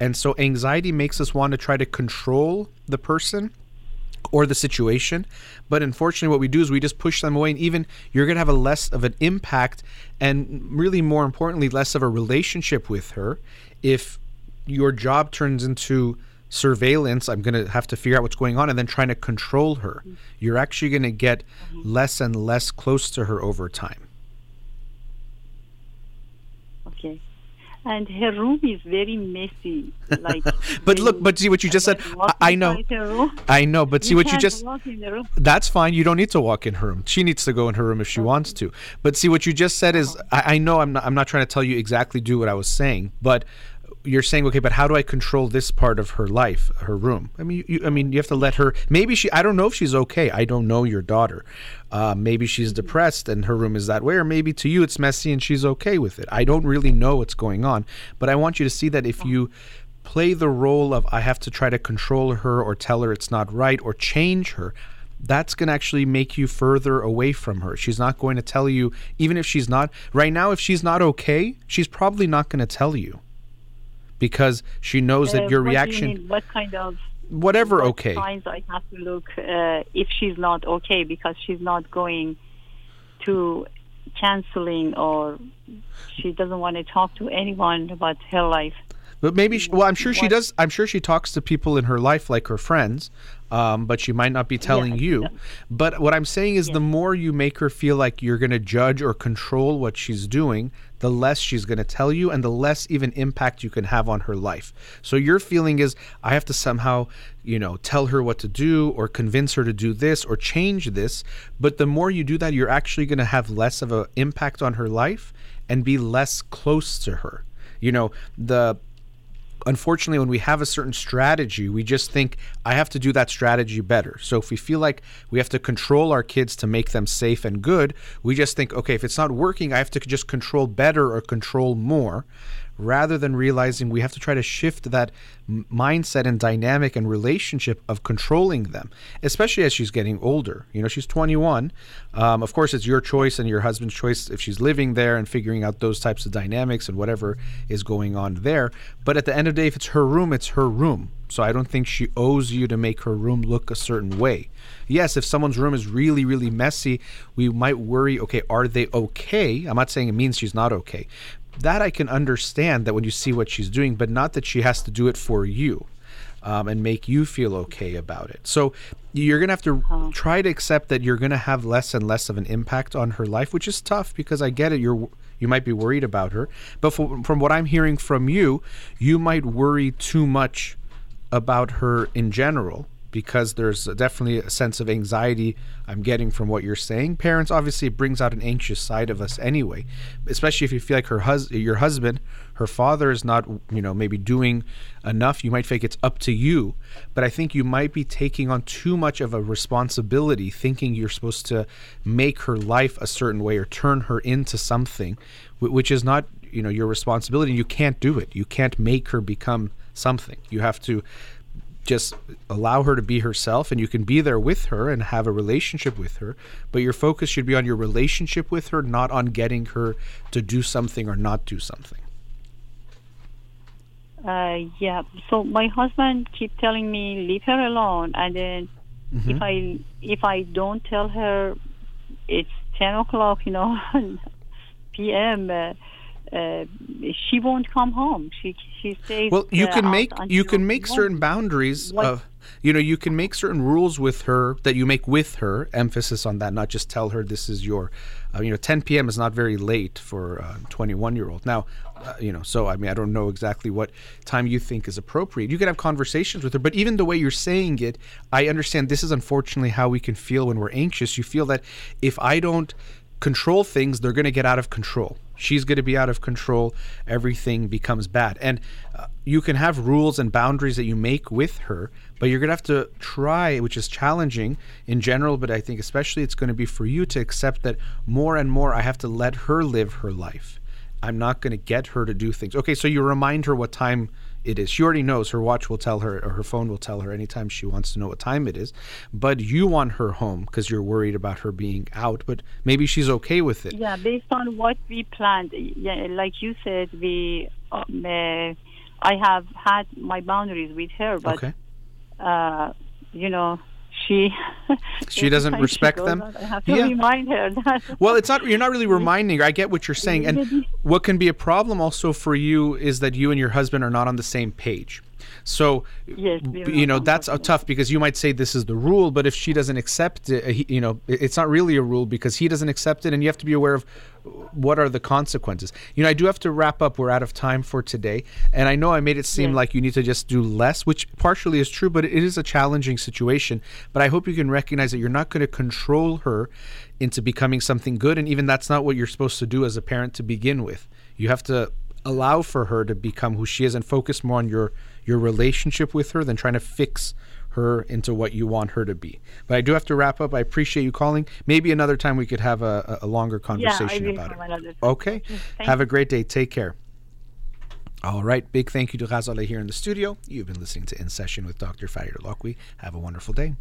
and so anxiety makes us want to try to control the person or the situation. But unfortunately, what we do is we just push them away, and even you're going to have a less of an impact, and really more importantly, less of a relationship with her if your job turns into surveillance i'm going to have to figure out what's going on and then trying to control her mm-hmm. you're actually going to get mm-hmm. less and less close to her over time Okay. And her room is very messy. Like, <laughs> but look but see what you just said I walk i, I know inside her room, i know but see what you just walk in the room. that's fine. You don't need to walk in her room. She needs to go in her room if she wants to. But see, what you just said is, oh. I, I know I'm not. I'm not trying to tell you exactly do what I was saying, but you're saying, okay, but how do I control this part of her life, her room? I mean, you, I mean, you have to let her. Maybe she. I don't know if she's okay. I don't know your daughter. Uh, maybe she's depressed and her room is that way, or maybe to you it's messy and she's okay with it. I don't really know what's going on, but I want you to see that if you play the role of I have to try to control her or tell her it's not right or change her, that's going to actually make you further away from her. She's not going to tell you, even if she's not, right now, if she's not okay, she's probably not going to tell you because she knows Uh, that your what you reaction, mean? What kind of whatever, what okay. signs I have to look uh, if she's not okay because she's not going to counseling or she doesn't want to talk to anyone about her life. But maybe, she, well, I'm sure she does. I'm sure she talks to people in her life, like her friends, um, but she might not be telling Yeah, you. yeah. But what I'm saying is, the more you make her feel like you're going to judge or control what she's doing, the less she's going to tell you, and the less even impact you can have on her life. So your feeling is, I have to somehow, you know, tell her what to do, or convince her to do this, or change this. But the more you do that, you're actually going to have less of an impact on her life, and be less close to her. You know, the unfortunately when we have a certain strategy we just think i have to do that strategy better. So if we feel like we have to control our kids to make them safe and good we just think okay if it's not working i have to just control better or control more rather than realizing we have to try to shift that mindset and dynamic and relationship of controlling them, especially as she's getting older. You know, she's 21. Um, of course, it's your choice and your husband's choice if she's living there and figuring out those types of dynamics and whatever is going on there. But at the end of the day, if it's her room, it's her room. So I don't think she owes you to make her room look a certain way. Yes, if someone's room is really, really messy, we might worry, okay, are they okay? I'm not saying it means she's not okay. That I can understand that when you see what she's doing, but not that she has to do it for you. Um, and make you feel okay about it. So you're gonna have to try to accept that you're gonna have less and less of an impact on her life, which is tough because I get it. You're you might be worried about her, but from, from what I'm hearing from you, you might worry too much about her in general because there's definitely a sense of anxiety I'm getting from what you're saying. Parents obviously brings out an anxious side of us anyway, especially if you feel like her hus- your husband, her father is not, you know, maybe doing enough. You might think it's up to you, but I think you might be taking on too much of a responsibility thinking you're supposed to make her life a certain way or turn her into something which is not, you know, your responsibility. You can't do it. You can't make her become something. You have to just allow her to be herself and you can be there with her and have a relationship with her but your focus should be on your relationship with her not on getting her to do something or not do something Uh, yeah. So my husband keep telling me leave her alone, and then Mm-hmm. if I if I don't tell her it's ten o'clock, you know, <laughs> p.m. Uh, uh, she won't come home. She she stays. Well, you uh, can out make you can make one. certain boundaries What- of you know you can make certain rules with her that you make with her. Emphasis on that, not just tell her this is your. Uh, you know, 10 p.m. is not very late for a 21 year old. Now, uh, you know, so I mean, I don't know exactly what time you think is appropriate. You can have conversations with her, but even the way you're saying it, I understand this is unfortunately how we can feel when we're anxious. You feel that if I don't control things, they're going to get out of control. She's going to be out of control. Everything becomes bad. And uh, you can have rules and boundaries that you make with her, but you're going to have to try, which is challenging in general, but I think especially it's going to be for you to accept that more and more I have to let her live her life. I'm not going to get her to do things. Okay, so you remind her what time it is. She already knows. Her watch will tell her, or her phone will tell her anytime she wants to know what time it is. But you want her home because you're worried about her being out. But maybe she's okay with it. Yeah, based on what we planned. Yeah, like you said, we. Um, uh, I have had my boundaries with her, but Okay. uh, you know, she. <laughs> She doesn't time she respect them? out, I have to Yeah. remind her that. <laughs> Well, it's not. You're not really reminding her. I get what you're saying, and what can be a problem also for you is that you and your husband are not on the same page. So, Yes, you know that's tough because you might say this is the rule, but if she doesn't accept it, he, you know, it's not really a rule because he doesn't accept it, and you have to be aware of what are the consequences. You know, I do have to wrap up. We're out of time for today, and I know I made it seem Yes. like you need to just do less, which partially is true, but it is a challenging situation. But I hope you can recognize that you're not going to control her into becoming something good, and even that's not what you're supposed to do as a parent to begin with. You have to allow for her to become who she is and focus more on your your relationship with her than trying to fix her into what you want her to be. But I do have to wrap up. I appreciate you calling. Maybe another time we could have a, a longer conversation will about it. Okay. Thank Have a great day. Take care. All right. Big thank you to Ghazaleh here in the studio. You've been listening to In Session with Dr. Farid Lokwi. Have a wonderful day.